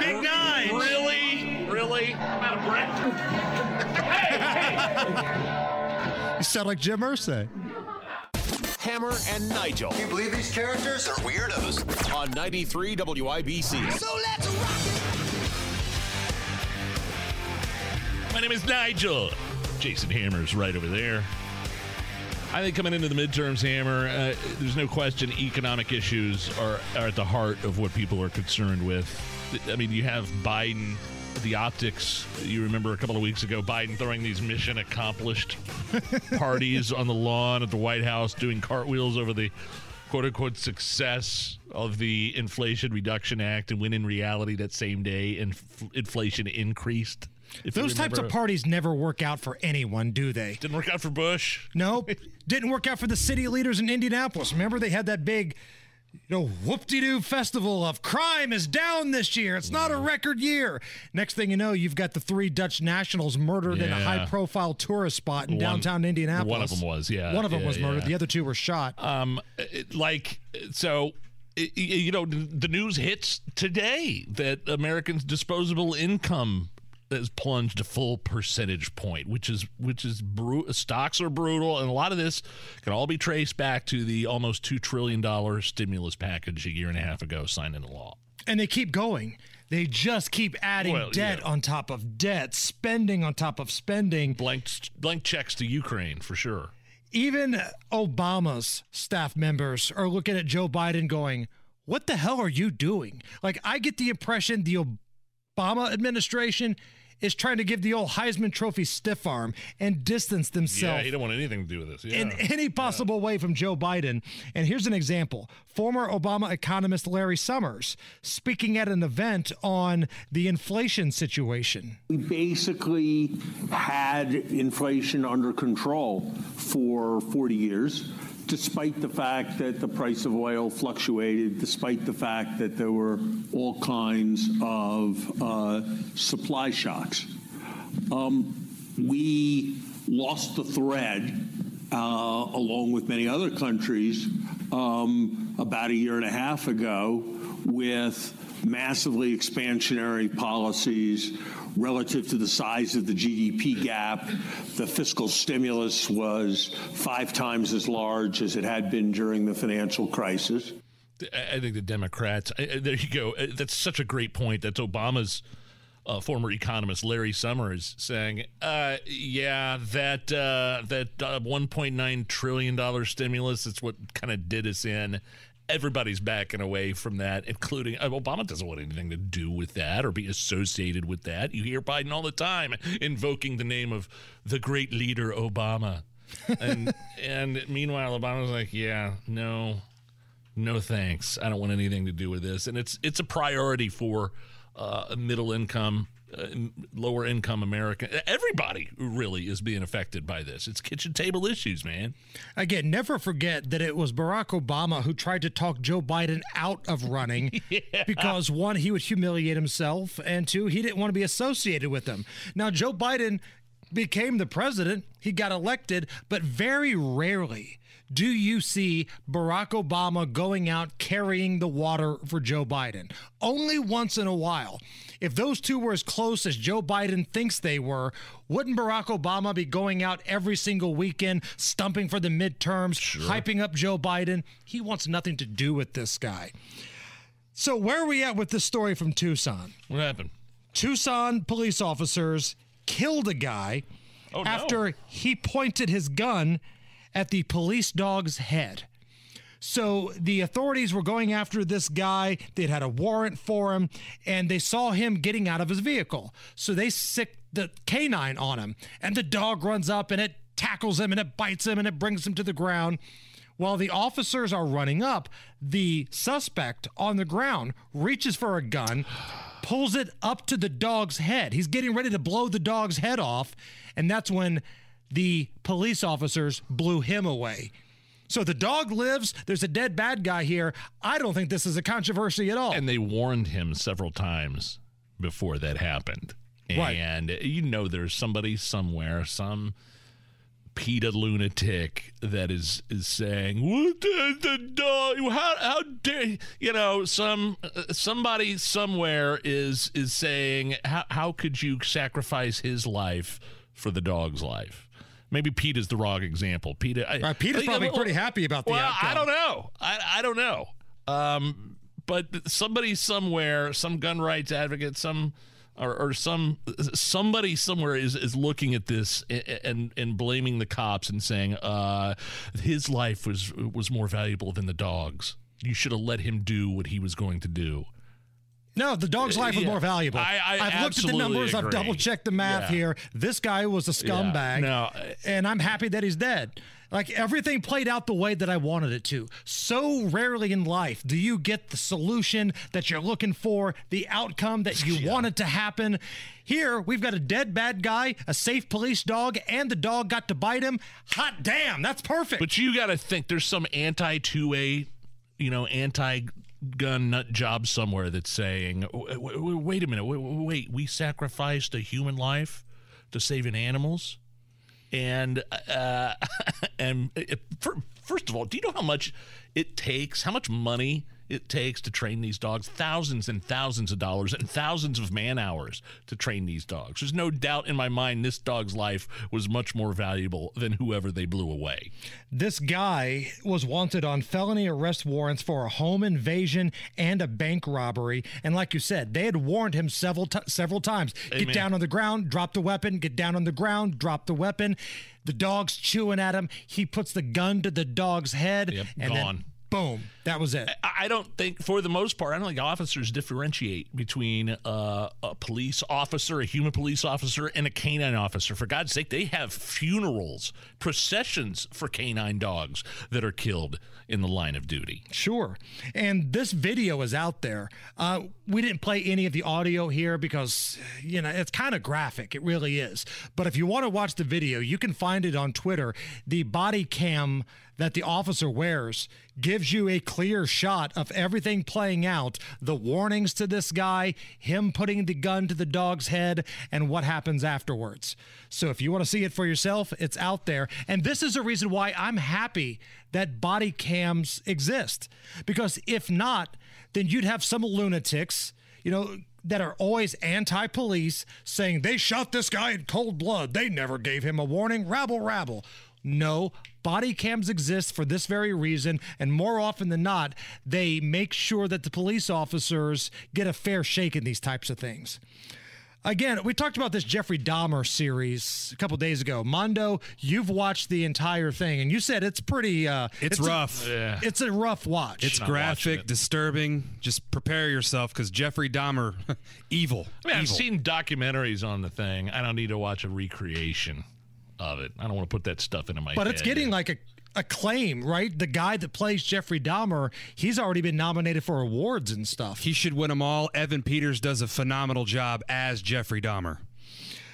Big Nine. Really? Really? I'm out of breath. [laughs] You sound like Jim Irsay. Hammer and Nigel. Can you believe these characters are weirdos? On 93 WIBC. So let's rock My name is Nigel. Jason Hammer's right over there. I think coming into the midterms, Hammer, uh, there's no question economic issues are, are at the heart of what people are concerned with. I mean, you have Biden, the optics. You remember a couple of weeks ago, Biden throwing these mission accomplished [laughs] parties on the lawn at the White House, doing cartwheels over the quote unquote success of the Inflation Reduction Act, and when in reality, that same day, inf- inflation increased. If Those types of parties never work out for anyone, do they? Didn't work out for Bush. Nope. Didn't work out for the city leaders in Indianapolis. Remember, they had that big, you know, whoop-de-doo festival of crime is down this year. It's not a record year. Next thing you know, you've got the three Dutch nationals murdered in a high-profile tourist spot in One- downtown Indianapolis. one of them was, yeah, One of them yeah, was murdered. yeah. The other two were shot. Um, it- like so. i- i- You know, the news hits today that Americans' disposable income has plunged a full percentage point, which is which is bru- stocks are brutal, and a lot of this can all be traced back to the almost two trillion dollar stimulus package a year and a half ago signed into law. And they keep going. They just keep adding Well, debt yeah. on top of debt, spending on top of spending. Blank blank checks to Ukraine for sure. Even Obama's staff members are looking at Joe Biden going, What the hell are you doing? Like, I get the impression the Obama administration is trying to give the old Heisman Trophy stiff arm and distance themselves. Yeah, themselves he don't want anything to do with this. Yeah. in any possible way from Joe Biden. And here's an example former Obama economist Larry Summers speaking at an event on the inflation situation. We basically had inflation under control for 40 years, despite the fact that the price of oil fluctuated, despite the fact that there were all kinds of uh, supply shocks. Um, we lost the thread, uh, along with many other countries, um, about a year and a half ago with massively expansionary policies relative to the size of the GDP gap. The fiscal stimulus was five times as large as it had been during the financial crisis. I think the Democrats. There you go. Uh, That's such a great point. That's Obama's uh, former economist Larry Summers saying, uh, "Yeah, that uh, that uh, 1.9 trillion dollar stimulus. It's what kind of did us in." Everybody's backing away from that, including uh, Obama doesn't want anything to do with that or be associated with that. You hear Biden all the time invoking the name of the great leader Obama, and [laughs] and meanwhile Obama's like, "Yeah, no, no thanks. I don't want anything to do with this. And it's it's a priority for uh, middle income, uh, lower income American. Everybody really is being affected by this. It's kitchen table issues, man. Again, never forget that it was Barack Obama who tried to talk Joe Biden out of running [laughs] because one, he would humiliate himself, and two, he didn't want to be associated with him. Now, Joe Biden became the president, he got elected, but very rarely do you see Barack Obama going out carrying the water for Joe Biden. Only once in a while. If those two were as close as Joe Biden thinks they were, wouldn't Barack Obama be going out every single weekend, stumping for the midterms, hyping up Joe Biden? He wants nothing to do with this guy. So, where are we at with this story from Tucson? What happened? Tucson police officers killed a guy Oh, no. after he pointed his gun at the police dog's head. So the authorities were going after this guy. They'd had a warrant for him, and they saw him getting out of his vehicle. So they sick the canine on him, and the dog runs up and it tackles him and it bites him and it brings him to the ground. While the officers are running up, the suspect on the ground reaches for a gun, pulls it up to the dog's head. He's getting ready to blow the dog's head off, and that's when the police officers blew him away. So the dog lives. There's a dead bad guy here. I don't think this is a controversy at all. And they warned him several times before that happened. Right. And you know there's somebody somewhere, some PETA lunatic that is is saying, "What the, the dog? How how dare you know some uh, somebody somewhere is is saying how how could you sacrifice his life for the dog's life?" Maybe Pete is the wrong example. Pete, I, Uh, Peter's I- probably pretty happy about the well, outcome. I don't know. I, I don't know. Um, but somebody somewhere, some gun rights advocate, some or, or some somebody somewhere is, is looking at this and, and and blaming the cops and saying uh, his life was was more valuable than the dog's. You should have let him do what he was going to do. No, the dog's life was Yeah. more valuable. I- have looked at the numbers. I've double checked the math Yeah. here. This guy was a scumbag. No. Uh, and I'm happy that he's dead. Like everything played out the way that I wanted it to. So rarely in life do you get the solution that you're looking for, the outcome that you [laughs] wanted to happen. Here, we've got a dead bad guy, a safe police dog, and the dog got to bite him. Hot damn, that's perfect. But you got to think there's some anti 2A, you know, anti gun nut job somewhere that's saying, "W- w- wait a minute, wait, wait, we sacrificed a human life to saving animals? And, uh, [laughs] and it, fir- first of all, do you know how much it takes, how much money it takes to train these dogs? Thousands and thousands of dollars and thousands of man hours to train these dogs. There's no doubt in my mind this dog's life was much more valuable than whoever they blew away. This guy was wanted on felony arrest warrants for a home invasion and a bank robbery. And like you said, they had warned him several ti several times. Get down on the ground, drop the weapon. Get down on the ground, drop the weapon. The dog's chewing at him. He puts the gun to the dog's head, and gone. then boom. That was it. I I don't think, for the most part, I don't think officers differentiate between uh, a police officer, a human police officer, and a canine officer. For God's sake, they have funerals, processions for canine dogs that are killed in the line of duty. Sure. And this video is out there. Uh, we didn't play any of the audio here because, you know, it's kind of graphic. It really is. But if you want to watch the video, you can find it on Twitter. The body cam that the officer wears gives you a clear shot of everything playing out the warnings to this guy, him putting the gun to the dog's head, and what happens afterwards. So if you want to see it for yourself, it's out there. And this is a reason why I'm happy that body cams exist. Because if not, then you'd have some lunatics, you know, that are always anti police saying they shot this guy in cold blood. They never gave him a warning. Rabble, rabble. No, body cams exist for this very reason. And more often than not, they make sure that the police officers get a fair shake in these types of things. Again, we talked about this Jeffrey Dahmer series a couple days ago. Mondo, you've watched the entire thing, and you said it's pretty. Uh, It's a- rough. It's a rough watch. It's graphic, disturbing. Just prepare yourself because Jeffrey Dahmer, [laughs] evil. I mean, I've seen documentaries on the thing. I don't need to watch a recreation of it. I don't want to put that stuff into my but head. it's getting like a acclaim, right? The guy that plays Jeffrey Dahmer, he's already been nominated for awards and stuff. He should win them all. Evan Peters does a phenomenal job as Jeffrey Dahmer.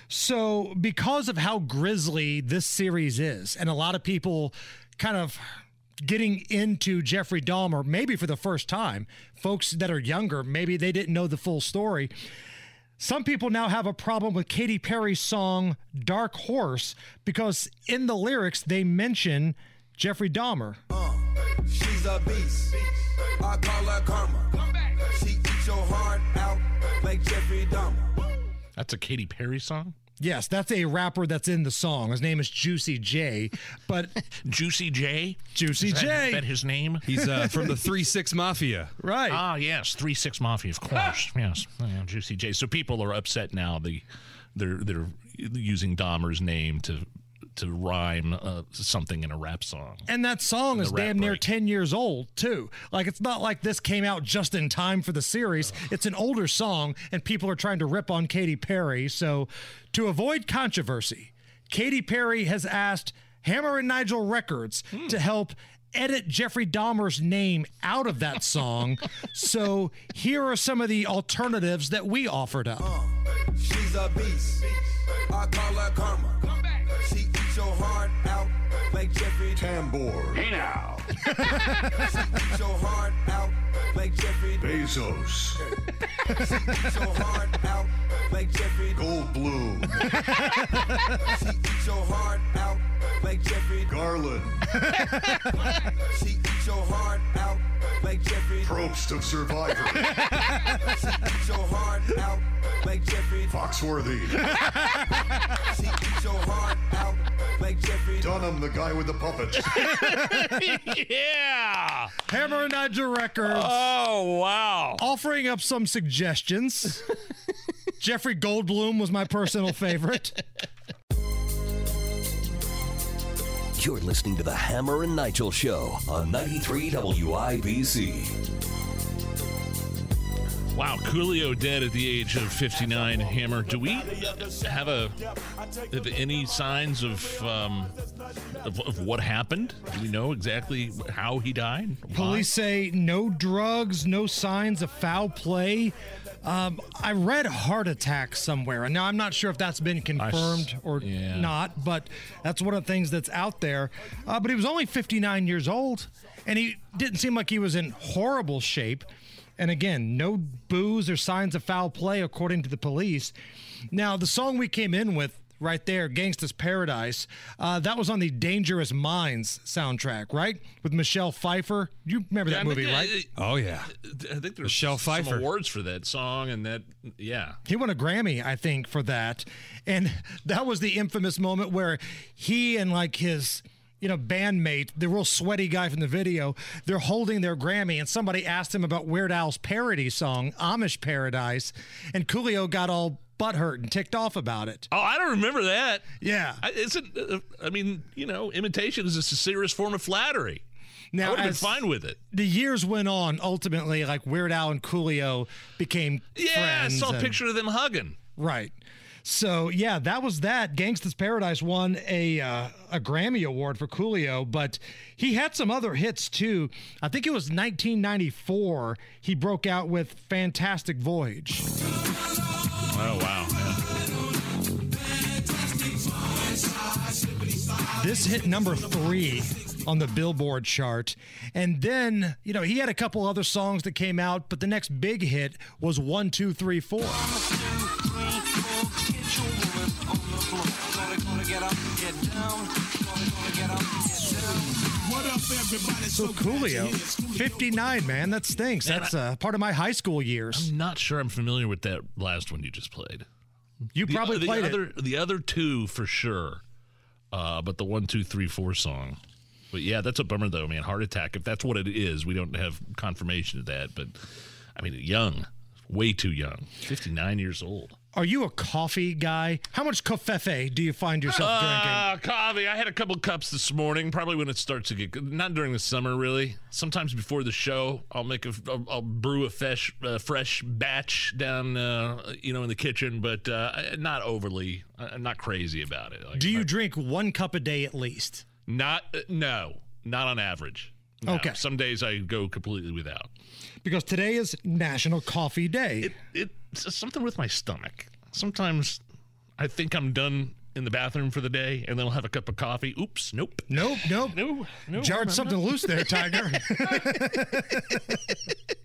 So, because of how grisly this series is, and a lot of people kind of getting into Jeffrey Dahmer, maybe for the first time, folks that are younger, maybe they didn't know the full story. Some people now have a problem with Katy Perry's song Dark Horse because in the lyrics they mention Jeffrey Dahmer. Uh, she's a beast. I call her karma. She eats your heart out like Jeffrey Dahmer. That's a Katy Perry song? Yes, that's a rapper that's in the song. His name is Juicy J, but [laughs] Juicy J? Juicy Is that- J. is that his name? He's uh, from the [laughs] Three Six Mafia. Right. Ah, yes, Three Six Mafia, of course. yes, yeah, Juicy J. So people are upset now. The they're they're using Dahmer's name to to rhyme uh, something in a rap song. And that song is damn near break. 10 years old, too. Like, it's not like this came out just in time for the series. It's an older song, and people are trying to rip on Katy Perry. So, to avoid controversy, Katy Perry has asked Hammer and Nigel Records to help edit Jeffrey Dahmer's name out of that song. [laughs] so, here are some of the alternatives that we offered up. She's a beast. I call her karma. She eats your heart out like Jeffrey Tambor. Hey now. she eats your heart out like Jeffrey Bezos. She eats your heart out like Jeffrey Goldblum. she eats your heart out like Jeffrey Garlin. she eats your heart out like Jeffrey Probst of Survivor. she eats your heart out like Jeffrey Foxworthy. she eats your heart out like Jeffrey Dunham, the guy with the puppets. [laughs] yeah. Hammer and Nigel Records. Oh, wow. Offering up some suggestions. [laughs] Jeffrey Goldblum was my personal favorite. You're listening to the Hammer and Nigel Show on 93 WIBC. Wow, Coolio dead at the age of 59. Hammer, do we have a have any signs of, um, of of what happened? Do we know exactly how he died? Why? Police say no drugs, no signs of foul play. Um, I read heart attack somewhere, and now I'm not sure if that's been confirmed or yeah. not, but that's one of the things that's out there. Uh, but he was only 59 years old, and he didn't seem like he was in horrible shape. And again, no booze or signs of foul play, according to the police. Now, the song we came in with right there, Gangsta's Paradise, uh, that was on the Dangerous Minds soundtrack, right? With Michelle Pfeiffer. You remember Yeah, that I movie, right? Oh yeah. I think there's Michelle some Pfeiffer. awards for that song, and that yeah. He won a Grammy, I think, for that. And [laughs] that was the infamous moment where he and like his you know, bandmate, the real sweaty guy from the video, they're holding their Grammy, and somebody asked him about Weird Al's parody song, Amish Paradise, and Coolio got all butthurt and ticked off about it. Oh, I don't remember that. Yeah. I, isn't uh, I mean, you know, imitation is a serious form of flattery. Now, I would have been fine with it. The years went on. Ultimately, like Weird Al and Coolio became Yeah. I saw a and- picture of them hugging. Right. So yeah, that was that. Gangsta's Paradise won a uh, a Grammy award for Coolio, but he had some other hits too. I think it was 1994. He broke out with "Fantastic Voyage." Oh wow. This hit number three on the Billboard chart, and then you know he had a couple other songs that came out, but the next big hit was "One Two Three Four." So Coolio, 59, man, that stinks. Man, That's uh, part of my high school years. I'm not sure I'm familiar with that last one you just played. You The- probably the played it. The other two for sure, uh, but the one, two, three, four song. But yeah, that's a bummer though, man. Heart attack. If that's what it is, we don't have confirmation of that. But I mean, young, way too young. 59 years old. Are you a coffee guy? How much covfefe do you find yourself drinking? Ah, coffee. I had a couple cups this morning. Probably when it starts to get. Not during the summer, really. Sometimes before the show, I'll make a, I'll, I'll brew a fresh, uh, fresh batch down, uh, you know, in the kitchen. But uh, not overly. I'm not crazy about it. Like, Do you drink one cup a day at least? Not uh, no, not on average. No. Okay. Some days I go completely without. Because today is National Coffee Day. It, it's something with my stomach. Sometimes I think I'm done in the bathroom for the day, and then I'll have a cup of coffee. Oops, nope. Nope, nope. No, no. Jarred I'm something not. loose there, Tiger.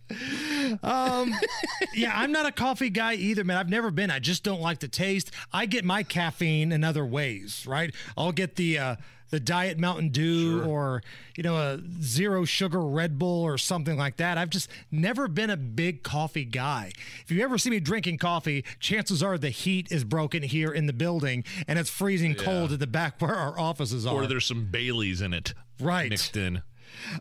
[laughs] um, yeah, I'm not a coffee guy either, man. I've never been. I just don't like the taste. I get my caffeine in other ways, right? I'll get the uh, the diet Mountain Dew or you know a zero sugar Red Bull or something like that. I've just never been a big coffee guy. If you ever see me drinking coffee, chances are the heat is broken here in the building and it's freezing Yeah. cold at the back where our offices are. Or there's some Baileys in it, Right. mixed in.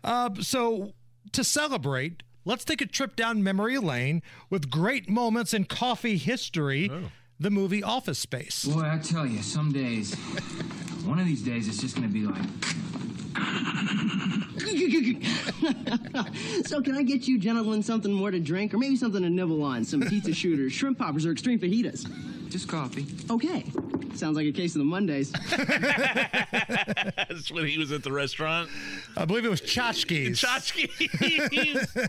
Uh, so, to celebrate, let's take a trip down memory lane with great moments in coffee history. The movie Office Space. Boy, I tell you, some days, [laughs] one of these days, it's just gonna be like. [laughs] so can I get you gentlemen something more to drink or maybe something to nibble on? Some pizza shooters, shrimp poppers, or extreme fajitas? Just coffee. Okay. Sounds like a case of the Mondays. [laughs] That's when he was at the restaurant. I believe it was Chotchkie's. Chotchkie's. [laughs]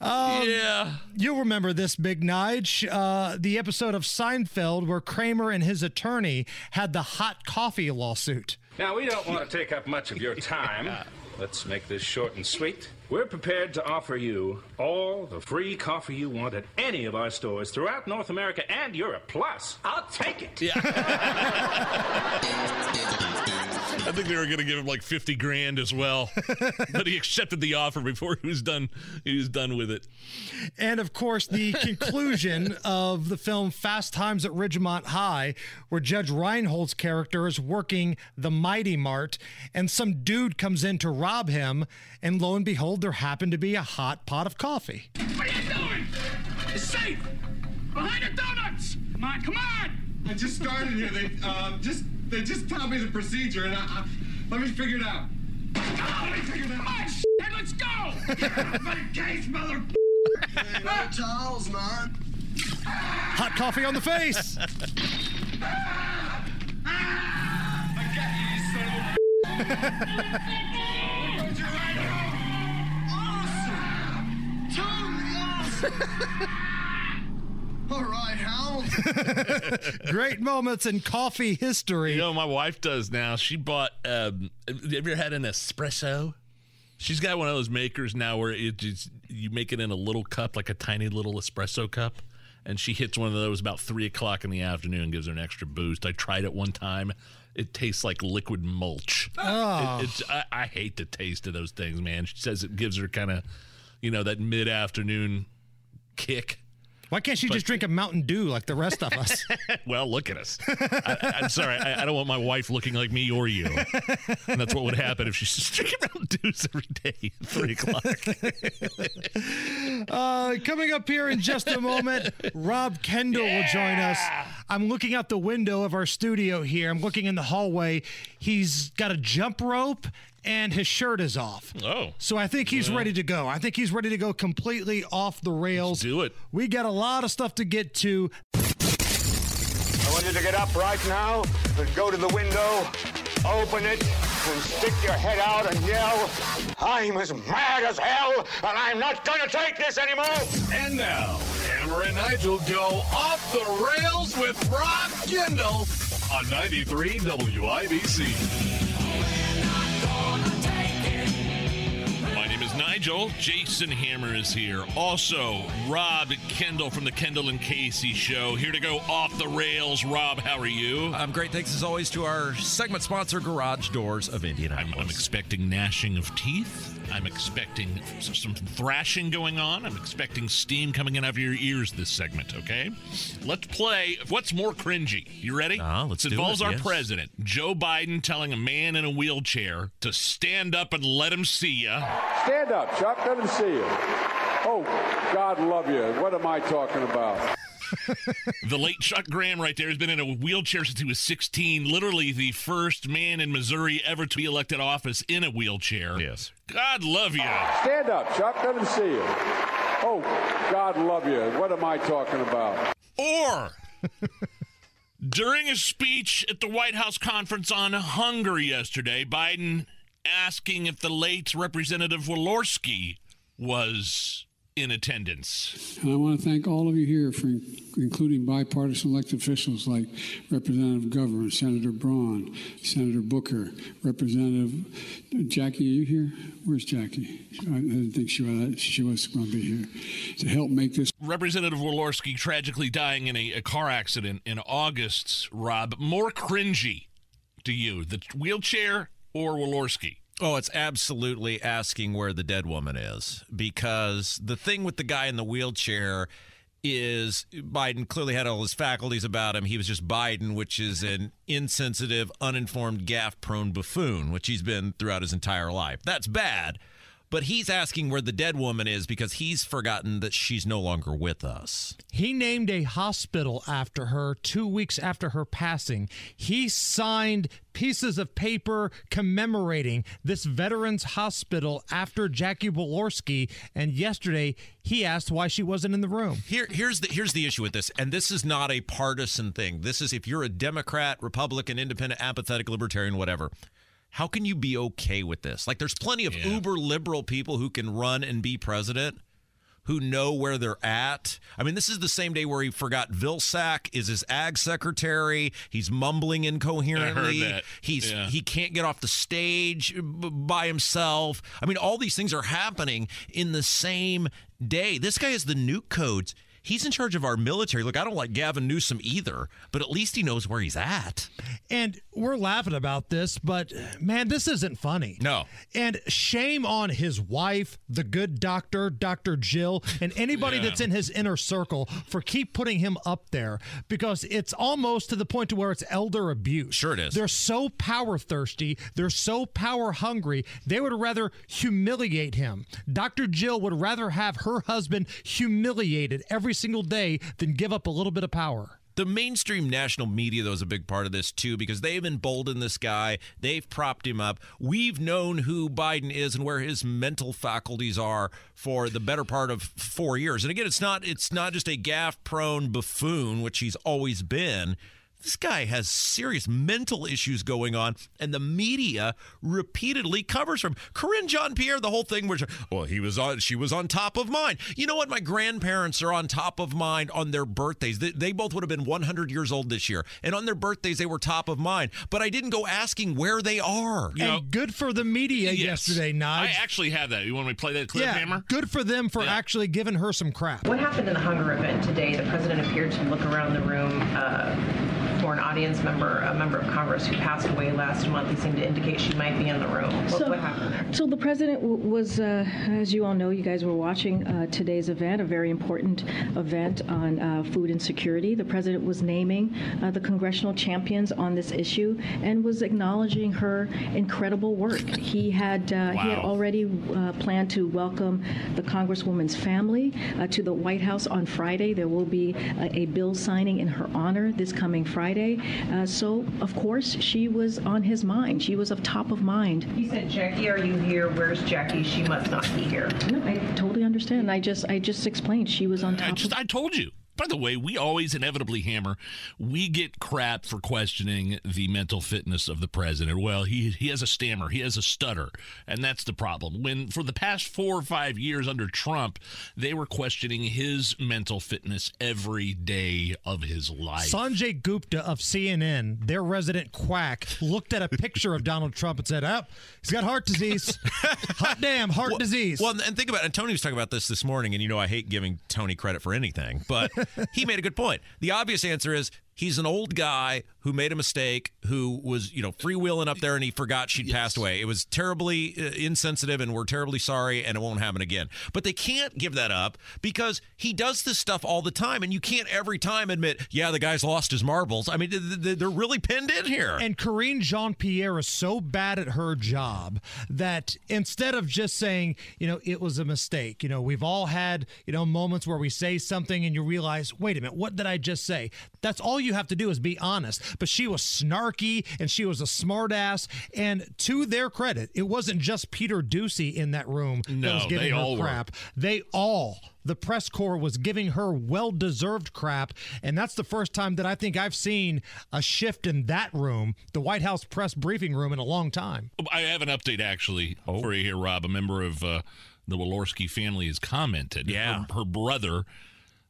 Um, yeah. You'll remember this, Big Nige. Uh, the episode of Seinfeld where Kramer and his attorney had the hot coffee lawsuit. Now, we don't want to take up much of your time. Let's make this short and sweet. We're prepared to offer you all the free coffee you want at any of our stores throughout North America and Europe. Plus, I'll take it. [laughs] I think they were going to give him like 50 grand as well. [laughs] but he accepted the offer before he was done he was done with it. And of course, the [laughs] conclusion of the film Fast Times at Ridgemont High, where Judge Reinhold's character is working the Mighty Mart, and some dude comes in to rob him, and lo and behold, there happened to be a hot pot of coffee. What are you doing? It's safe. Behind the donuts. Come on, come on. I just started here. They uh, just they just taught me the procedure, and I, I, let me figure it out. Come on, shit, let's go. [laughs] My case, mother. no towels, man. Hot coffee on the face. [laughs] [laughs] [laughs] All right, Hal. [laughs] Great moments in coffee history. You know, my wife does now. She bought. Um, have you ever had an espresso? She's got one of those makers now where it just, you make it in a little cup, like a tiny little espresso cup, and she hits one of those about three o'clock in the afternoon, and gives her an extra boost. I tried it one time. It tastes like liquid mulch. Oh. It- it's I, I hate the taste of those things, man. She says it gives her kind of, you know, that mid afternoon kick. Why can't she just drink a Mountain Dew like the rest of us? [laughs] well, look at us. I, I'm sorry. I, I don't want my wife looking like me or you. And that's what would happen if she's just drinking Mountain Dews every day at 3 o'clock. [laughs] Uh, coming up here in just a moment, Rob Kendall will join us. I'm looking out the window of our studio here. I'm looking in the hallway. He's got a jump rope and his shirt is off. Oh. So I think he's Yeah. ready to go. I think he's ready to go completely off the rails. do it. We got a lot of stuff to get to. I want you to get up right now and go to the window, open it, and stick your head out and yell, I'm as mad as hell, and I'm not gonna take this anymore! And now, Hammer and Nigel go off the rails with Rob Kendall on 93 WIBC. Name is Nigel. Jason Hammer is here. Also, Rob Kendall from the Kendall and Casey Show. Here to go off the rails. Rob, how are you? I'm great. Thanks as always to our segment sponsor, Garage Doors of Indianapolis. I'm expecting gnashing of teeth. I'm expecting some thrashing going on. I'm expecting steam coming in out of your ears this segment, okay? Let's play What's More Cringy. You ready? Ah, let's it involves it, our yes. president, Joe Biden, telling a man in a wheelchair to stand up and let him see ya. Stand up, Chuck. Let him see you. Oh, God love you. What am I talking about? [laughs] The late Chuck Graham, right there, has been in a wheelchair since he was 16. Literally the first man in Missouri ever to be elected office in a wheelchair. Yes. God love you. Stand up, Chuck. Let him see you. Oh, God love you. What am I talking about? Or [laughs] during a speech at the White House conference on hunger yesterday, Biden asking if the late Representative Walorski was in attendance. And I want to thank all of you here for in- including bipartisan elected officials like Representative McGovern, Senator Braun, Senator Booker, Representative Jackie. Are you here? Where's Jackie? I didn't think she was, she was going to be here to help make this. Representative Walorski tragically dying in a, a car accident in August, Rob. More cringy to you, the wheelchair or Walorski? Oh, it's absolutely asking where the dead woman is because the thing with the guy in the wheelchair is Biden clearly had all his faculties about him. He was just Biden, which is an insensitive, uninformed, gaff prone buffoon, which he's been throughout his entire life. That's bad. But he's asking where the dead woman is because he's forgotten that she's no longer with us. He named a hospital after her two weeks after her passing. He signed pieces of paper commemorating this veterans hospital after Jackie Walorski. And yesterday, he asked why she wasn't in the room. Here, here's the here's the issue with this, and this is not a partisan thing. This is if you're a Democrat, Republican, Independent, apathetic, Libertarian, whatever. How can you be okay with this? Like, there's plenty of uber liberal people who can run and be president, who know where they're at. I mean, this is the same day where he forgot Vilsack is his ag secretary. He's mumbling incoherently. He's Yeah. he can't get off the stage by himself. I mean, all these things are happening in the same day. This guy has the nuke codes. He's in charge of our military. Look, I don't like Gavin Newsom either, but at least he knows where he's at. And we're laughing about this, but man, this isn't funny. No. And shame on his wife, the good doctor, Dr. Jill, and anybody Yeah. that's in his inner circle for keep putting him up there because it's almost to the point to where it's elder abuse. Sure it is. They're so power thirsty, they're so power hungry, they would rather humiliate him. Dr. Jill would rather have her husband humiliated every single day than give up a little bit of power. The mainstream national media, though, is a big part of this, too, because they've emboldened this guy. They've propped him up. We've known who Biden is and where his mental faculties are for the better part of four years. And again, it's not it's not just a gaff prone buffoon, which he's always been. This guy has serious mental issues going on, and the media repeatedly covers him. Karine Jean Pierre, the whole thing was, well, he was on, she was on top of mind. You know what? My grandparents are on top of mind on their birthdays. They, they both would have been 100 years old this year, and on their birthdays they were top of mind. But I didn't go asking where they are. You know- and good for the media Yes. yesterday, Nige. I actually have that. You want me to play that clip, yeah, Hammer? good for them for actually giving her some crap. What happened in the hunger event today? The president appeared to look around the room uh, for an audience member, a member of Congress who passed away last month. He seemed to indicate she might be in the room. What, So- what happened there? So the president w- was, uh, as you all know, you guys were watching uh, today's event, a very important event on uh, food insecurity. The president was naming uh, the congressional champions on this issue and was acknowledging her incredible work. He had uh, he had already uh, planned to welcome the congresswoman's family uh, to the White House on Friday. There will be a, a bill signing in her honor this coming Friday. Uh, so, of course, she was on his mind. She was of top of mind. He said, Jackie, are you here? Where's Jackie? She must not be here. No, I totally understand. I just, I just explained she was on top. I just, I told you. By the way, we always inevitably hammer. We get crap for questioning the mental fitness of the president. Well, he he has a stammer, he has a stutter, and that's the problem. When for the past four or five years under Trump, they were questioning his mental fitness every day of his life. Sanjay Gupta of CNN, their resident quack, looked at a picture of Donald Trump and said, "Up, oh, he's got heart disease. [laughs] Hot damn, heart well, disease." Well, and think about it. And Tony was talking about this this morning, and you know I hate giving Tony credit for anything, but he made a good point. The obvious answer is he's an old guy who made a mistake, who was, you know, freewheeling up there and he forgot she'd yes. passed away. It was terribly uh, insensitive and we're terribly sorry and it won't happen again. But they can't give that up because he does this stuff all the time and you can't every time admit, yeah, the guy's lost his marbles. I mean, they're really pinned in here. And Karine Jean Pierre is so bad at her job that instead of just saying, you know, it was a mistake, you know, we've all had, you know, moments where we say something and you realize, wait a minute, what did I just say? That's all you have to do is be honest. But she was snarky and she was a smartass. And to their credit, it wasn't just Peter Doocy in that room no, that was giving they her all crap. Were. They all the press corps was giving her well deserved crap. And that's the first time that I think I've seen a shift in that room, the White House press briefing room, in a long time. I have an update actually oh. for you here, Rob. A member of uh, the Walorski family has commented. Yeah. Her, her brother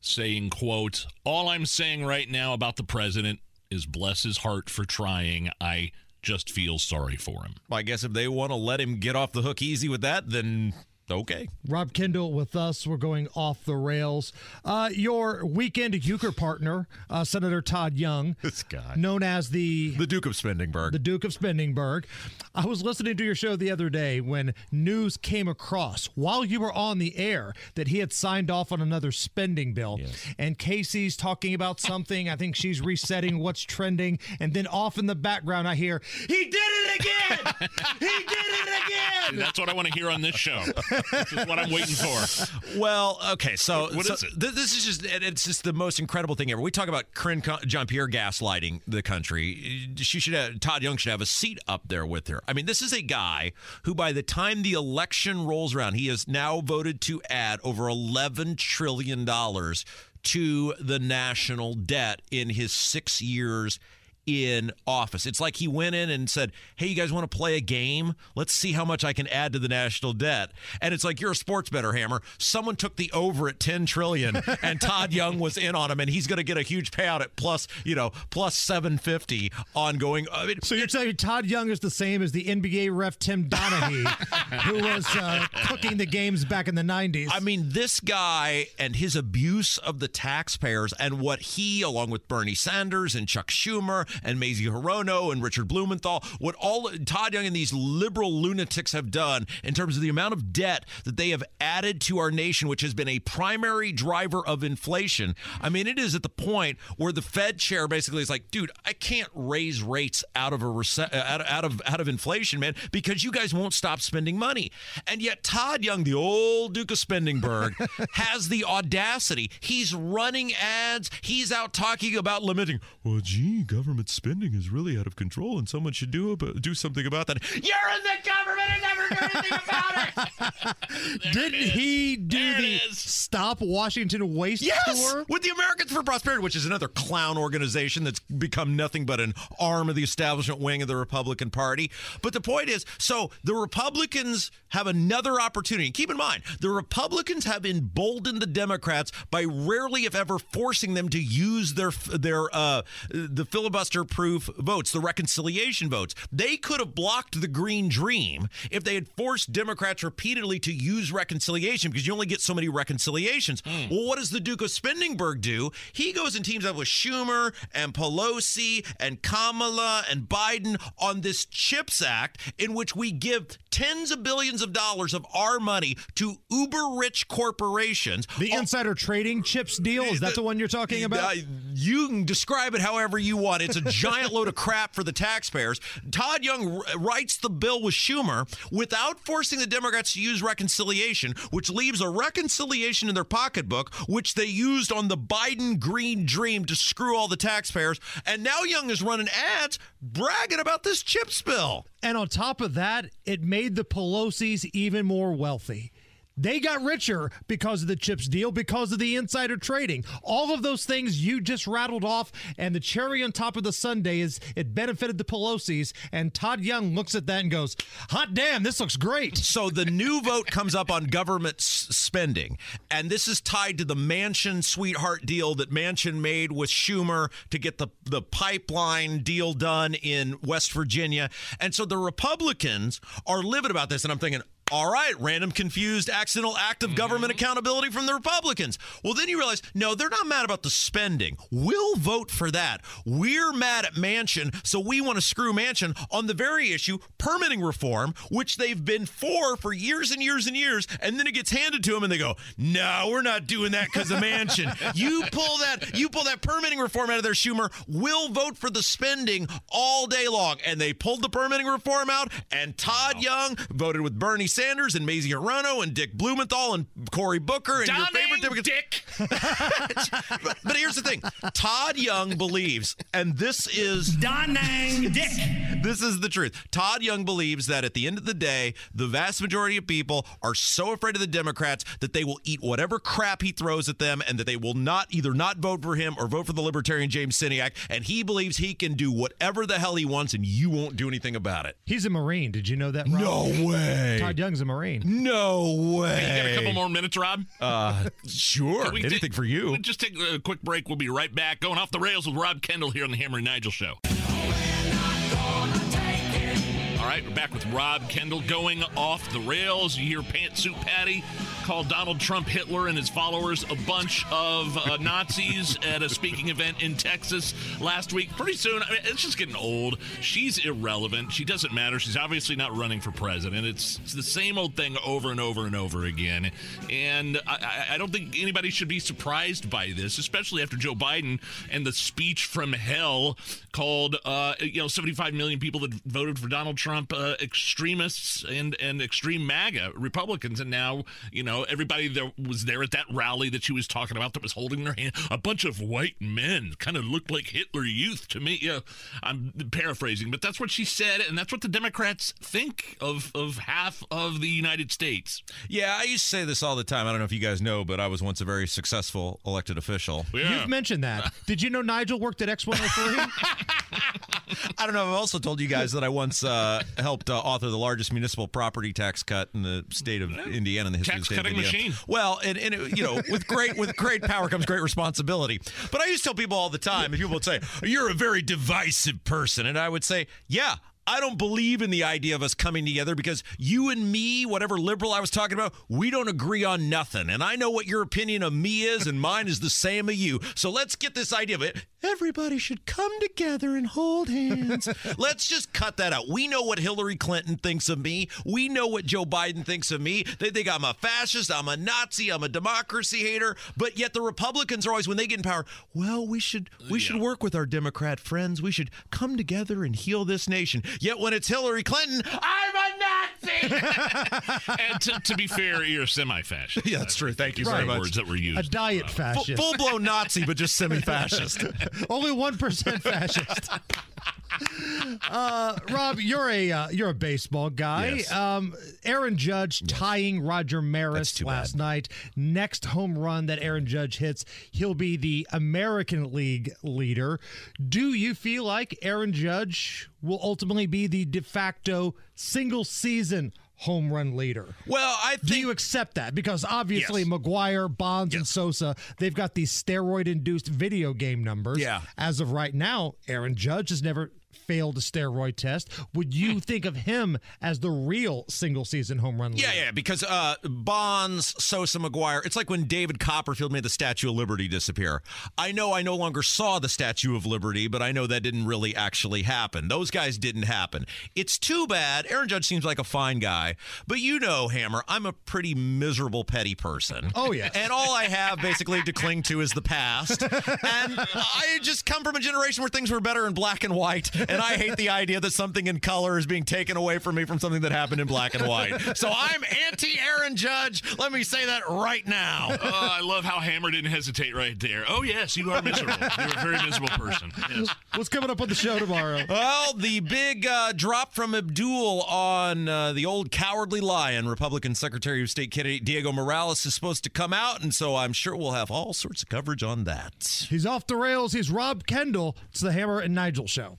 saying, quote, All I'm saying right now about the president is bless his heart for trying. I just feel sorry for him. I guess if they want to let him get off the hook easy with that, then Okay. Rob Kendall with us. We're going off the rails. Uh, your weekend euchre partner, uh, Senator Todd Young, [laughs] this guy, known as the the Duke of Spendingburg, the Duke of Spendingburg. I was listening to your show the other day when news came across while you were on the air that he had signed off on another spending bill, yes. and Casey's talking about something. I think she's resetting what's trending, and then off in the background, I hear he did it again. he did it again. [laughs] That's what I want to hear on this show. [laughs] this is what I'm waiting for. Well, okay, so, what so is it? Th- this is just it's just the most incredible thing ever. We talk about Karine Jean Pierre gaslighting the country. She should have Todd Young should have a seat up there with her. I mean, this is a guy who, by the time the election rolls around, he has now voted to add over 11 trillion dollars to the national debt in his six years in office. It's like he went in and said, Hey, you guys want to play a game? Let's see how much I can add to the national debt. And it's like, You're a sports bettor, Hammer. Someone took the over at 10 trillion [laughs] and Todd Young was in on him and he's going to get a huge payout at plus, you know, plus 750 ongoing. I mean, so you're saying Todd Young is the same as the NBA ref Tim [laughs] Donaghy, who was uh, cooking the games back in the 90s. I mean, this guy and his abuse of the taxpayers and what he, along with Bernie Sanders and Chuck Schumer, and Mazie Hirono and Richard Blumenthal, what all Todd Young and these liberal lunatics have done in terms of the amount of debt that they have added to our nation, which has been a primary driver of inflation. I mean, it is at the point where the Fed chair basically is like, dude, I can't raise rates out of a rece- out, of, out of out of inflation, man, because you guys won't stop spending money. And yet Todd Young, the old Duke of Spendingburg, [laughs] has the audacity. He's running ads. He's out talking about limiting. Well, gee, government government spending is really out of control, and someone should do about, do something about that. You're in the government and never do anything about it. [laughs] Didn't he do the Stop Washington Waste yes! tour with the Americans for Prosperity, which is another clown organization that's become nothing but an arm of the establishment wing of the Republican Party. But the point is, so the Republicans have another opportunity. Keep in mind, the Republicans have emboldened the Democrats by rarely, if ever, forcing them to use their their uh, the filibuster proof votes, the reconciliation votes. They could have blocked the Green Dream if they had forced Democrats repeatedly to use reconciliation because you only get so many reconciliations. Mm. Well, what does the Duke of Spendingburg do? He goes and teams up with Schumer and Pelosi and Kamala and Biden on this CHIPS Act in which we give tens of billions of dollars of our money to uber rich corporations. The insider trading chips deal, is that the, one you're talking about? Uh, you can describe it however you want. It's a giant load of crap for the taxpayers. Todd Young writes the bill with Schumer without forcing the Democrats to use reconciliation, which leaves a reconciliation in their pocketbook, which they used on the Biden green dream to screw all the taxpayers. And now Young is running ads bragging about this chip spill. And on top of that, it made the Pelosi's even more wealthy. They got richer because of the chips deal, because of the insider trading. All of those things you just rattled off, and the cherry on top of the sundae is it benefited the Pelosi's. And Todd Young looks at that and goes, "Hot damn, this looks great." So the new vote comes up on government s- spending, and this is tied to the Manchin sweetheart deal that Manchin made with Schumer to get the the pipeline deal done in West Virginia. And so the Republicans are livid about this, and I'm thinking. All right, random confused accidental act of government mm-hmm. accountability from the Republicans. Well, then you realize, no, they're not mad about the spending. We'll vote for that. We're mad at Manchin, so we want to screw Manchin on the very issue, permitting reform, which they've been for for years and years and years. And then it gets handed to them, and they go, "No, we're not doing that because of Manchin. [laughs] you pull that, you pull that permitting reform out of there, Schumer. We'll vote for the spending all day long." And they pulled the permitting reform out, and Todd Young voted with Bernie Sanders and Mazie Hirono and Dick Blumenthal and Cory Booker and your favorite Democrats. Dick. but, [laughs] but here's the thing Todd Young believes, and this is Donang Dick. This is the truth. Todd Young believes that at the end of the day, the vast majority of people are so afraid of the Democrats that they will eat whatever crap he throws at them and that they will not either not vote for him or vote for the libertarian James Sceniak. And he believes he can do whatever the hell he wants and you won't do anything about it. He's a Marine. Did you know that? Rob? No way. Todd Young's a Marine. No way. Hey, you got a couple more minutes, Rob? Uh, sure. Can we Anything take- for you. just take a quick break. We'll be right back. Going off the rails with Rob Kendall here on the Hammer and Nigel Show. All right, we're back with Rob Kendall going off the rails. You hear Pantsuit Patty call Donald Trump Hitler and his followers a bunch of uh, Nazis at a speaking event in Texas last week. Pretty soon, I mean, it's just getting old. She's irrelevant. She doesn't matter. She's obviously not running for president. It's, it's the same old thing over and over and over again. And I, I- I don't think anybody should be surprised by this, especially after Joe Biden and the speech from hell called, uh, you know, 75 million people that voted for Donald Trump uh, extremists and, and extreme MAGA Republicans. And now, you know, everybody that was there at that rally that she was talking about that was holding their hand, a bunch of white men kind of looked like Hitler Youth to me. Yeah, I'm paraphrasing, but that's what she said. And that's what the Democrats think of, of half of the United States. Yeah, I used to say this all the time. I don't know if you guys know, but I was once a very successful elected official. Yeah. You've mentioned that. [laughs] Did you know Nigel worked at X103? [laughs] [laughs] I don't know. I've also told you guys that I once uh, helped uh, author the largest municipal property tax cut in the state of Indiana in the history Tax of the state cutting of Indiana. machine. Well, and, and it, you know, with great with great power comes great responsibility. But I used to tell people all the time, and people would say, "You're a very divisive person," and I would say, "Yeah." I don't believe in the idea of us coming together because you and me, whatever liberal I was talking about, we don't agree on nothing. And I know what your opinion of me is, and mine is the same of you. So let's get this idea of it. Everybody should come together and hold hands. [laughs] let's just cut that out. We know what Hillary Clinton thinks of me. We know what Joe Biden thinks of me. They think I'm a fascist, I'm a Nazi, I'm a democracy hater. But yet the Republicans are always, when they get in power, well, we should we should work with our Democrat friends. We should come together and heal this nation. Yet when it's Hillary Clinton, I'm a Nazi. [laughs] and to, to be fair, you're semi-fascist. Yeah, that's true. Thank you These very the much. Words that were used. A diet uh, fascist. Full blown Nazi, but just semi fascist. [laughs] Only one percent fascist. [laughs] [laughs] Uh, Rob, you're a uh, you're a baseball guy. Yes. Um, Aaron Judge tying Roger Maris last bad. night. Next home run that Aaron Judge hits, he'll be the American League leader. Do you feel like Aaron Judge will ultimately be the de facto single season home run leader? Well, I do you accept that? Because obviously McGwire, Bonds, and Sosa, they've got these steroid induced video game numbers. Yeah. As of right now, Aaron Judge has never failed a steroid test. Would you think of him as the real single season home run leader? Yeah, yeah, because uh, Bonds, Sosa, McGwire, it's like when David Copperfield made the Statue of Liberty disappear. I know I no longer saw the Statue of Liberty, but I know that didn't really actually happen. Those guys didn't happen. It's too bad. Aaron Judge seems like a fine guy, but you know, Hammer, I'm a pretty miserable, petty person. Oh, yeah. And all I have basically to cling to is the past. and I just come from a generation where things were better in black and white, and I hate the idea that something in color is being taken away from me from something that happened in black and white. So I'm anti Aaron Judge. Let me say that right now. Oh, I love how Hammer didn't hesitate right there. Oh, yes, you are miserable. You're a very miserable person. Yes. What's coming up on the show tomorrow? Well, the big uh, drop from Abdul on uh, the old cowardly lion, Republican Secretary of State candidate Diego Morales is supposed to come out, and so I'm sure we'll have all sorts of coverage on that. He's off the rails. He's Rob Kendall. It's the Hammer and Nigel show.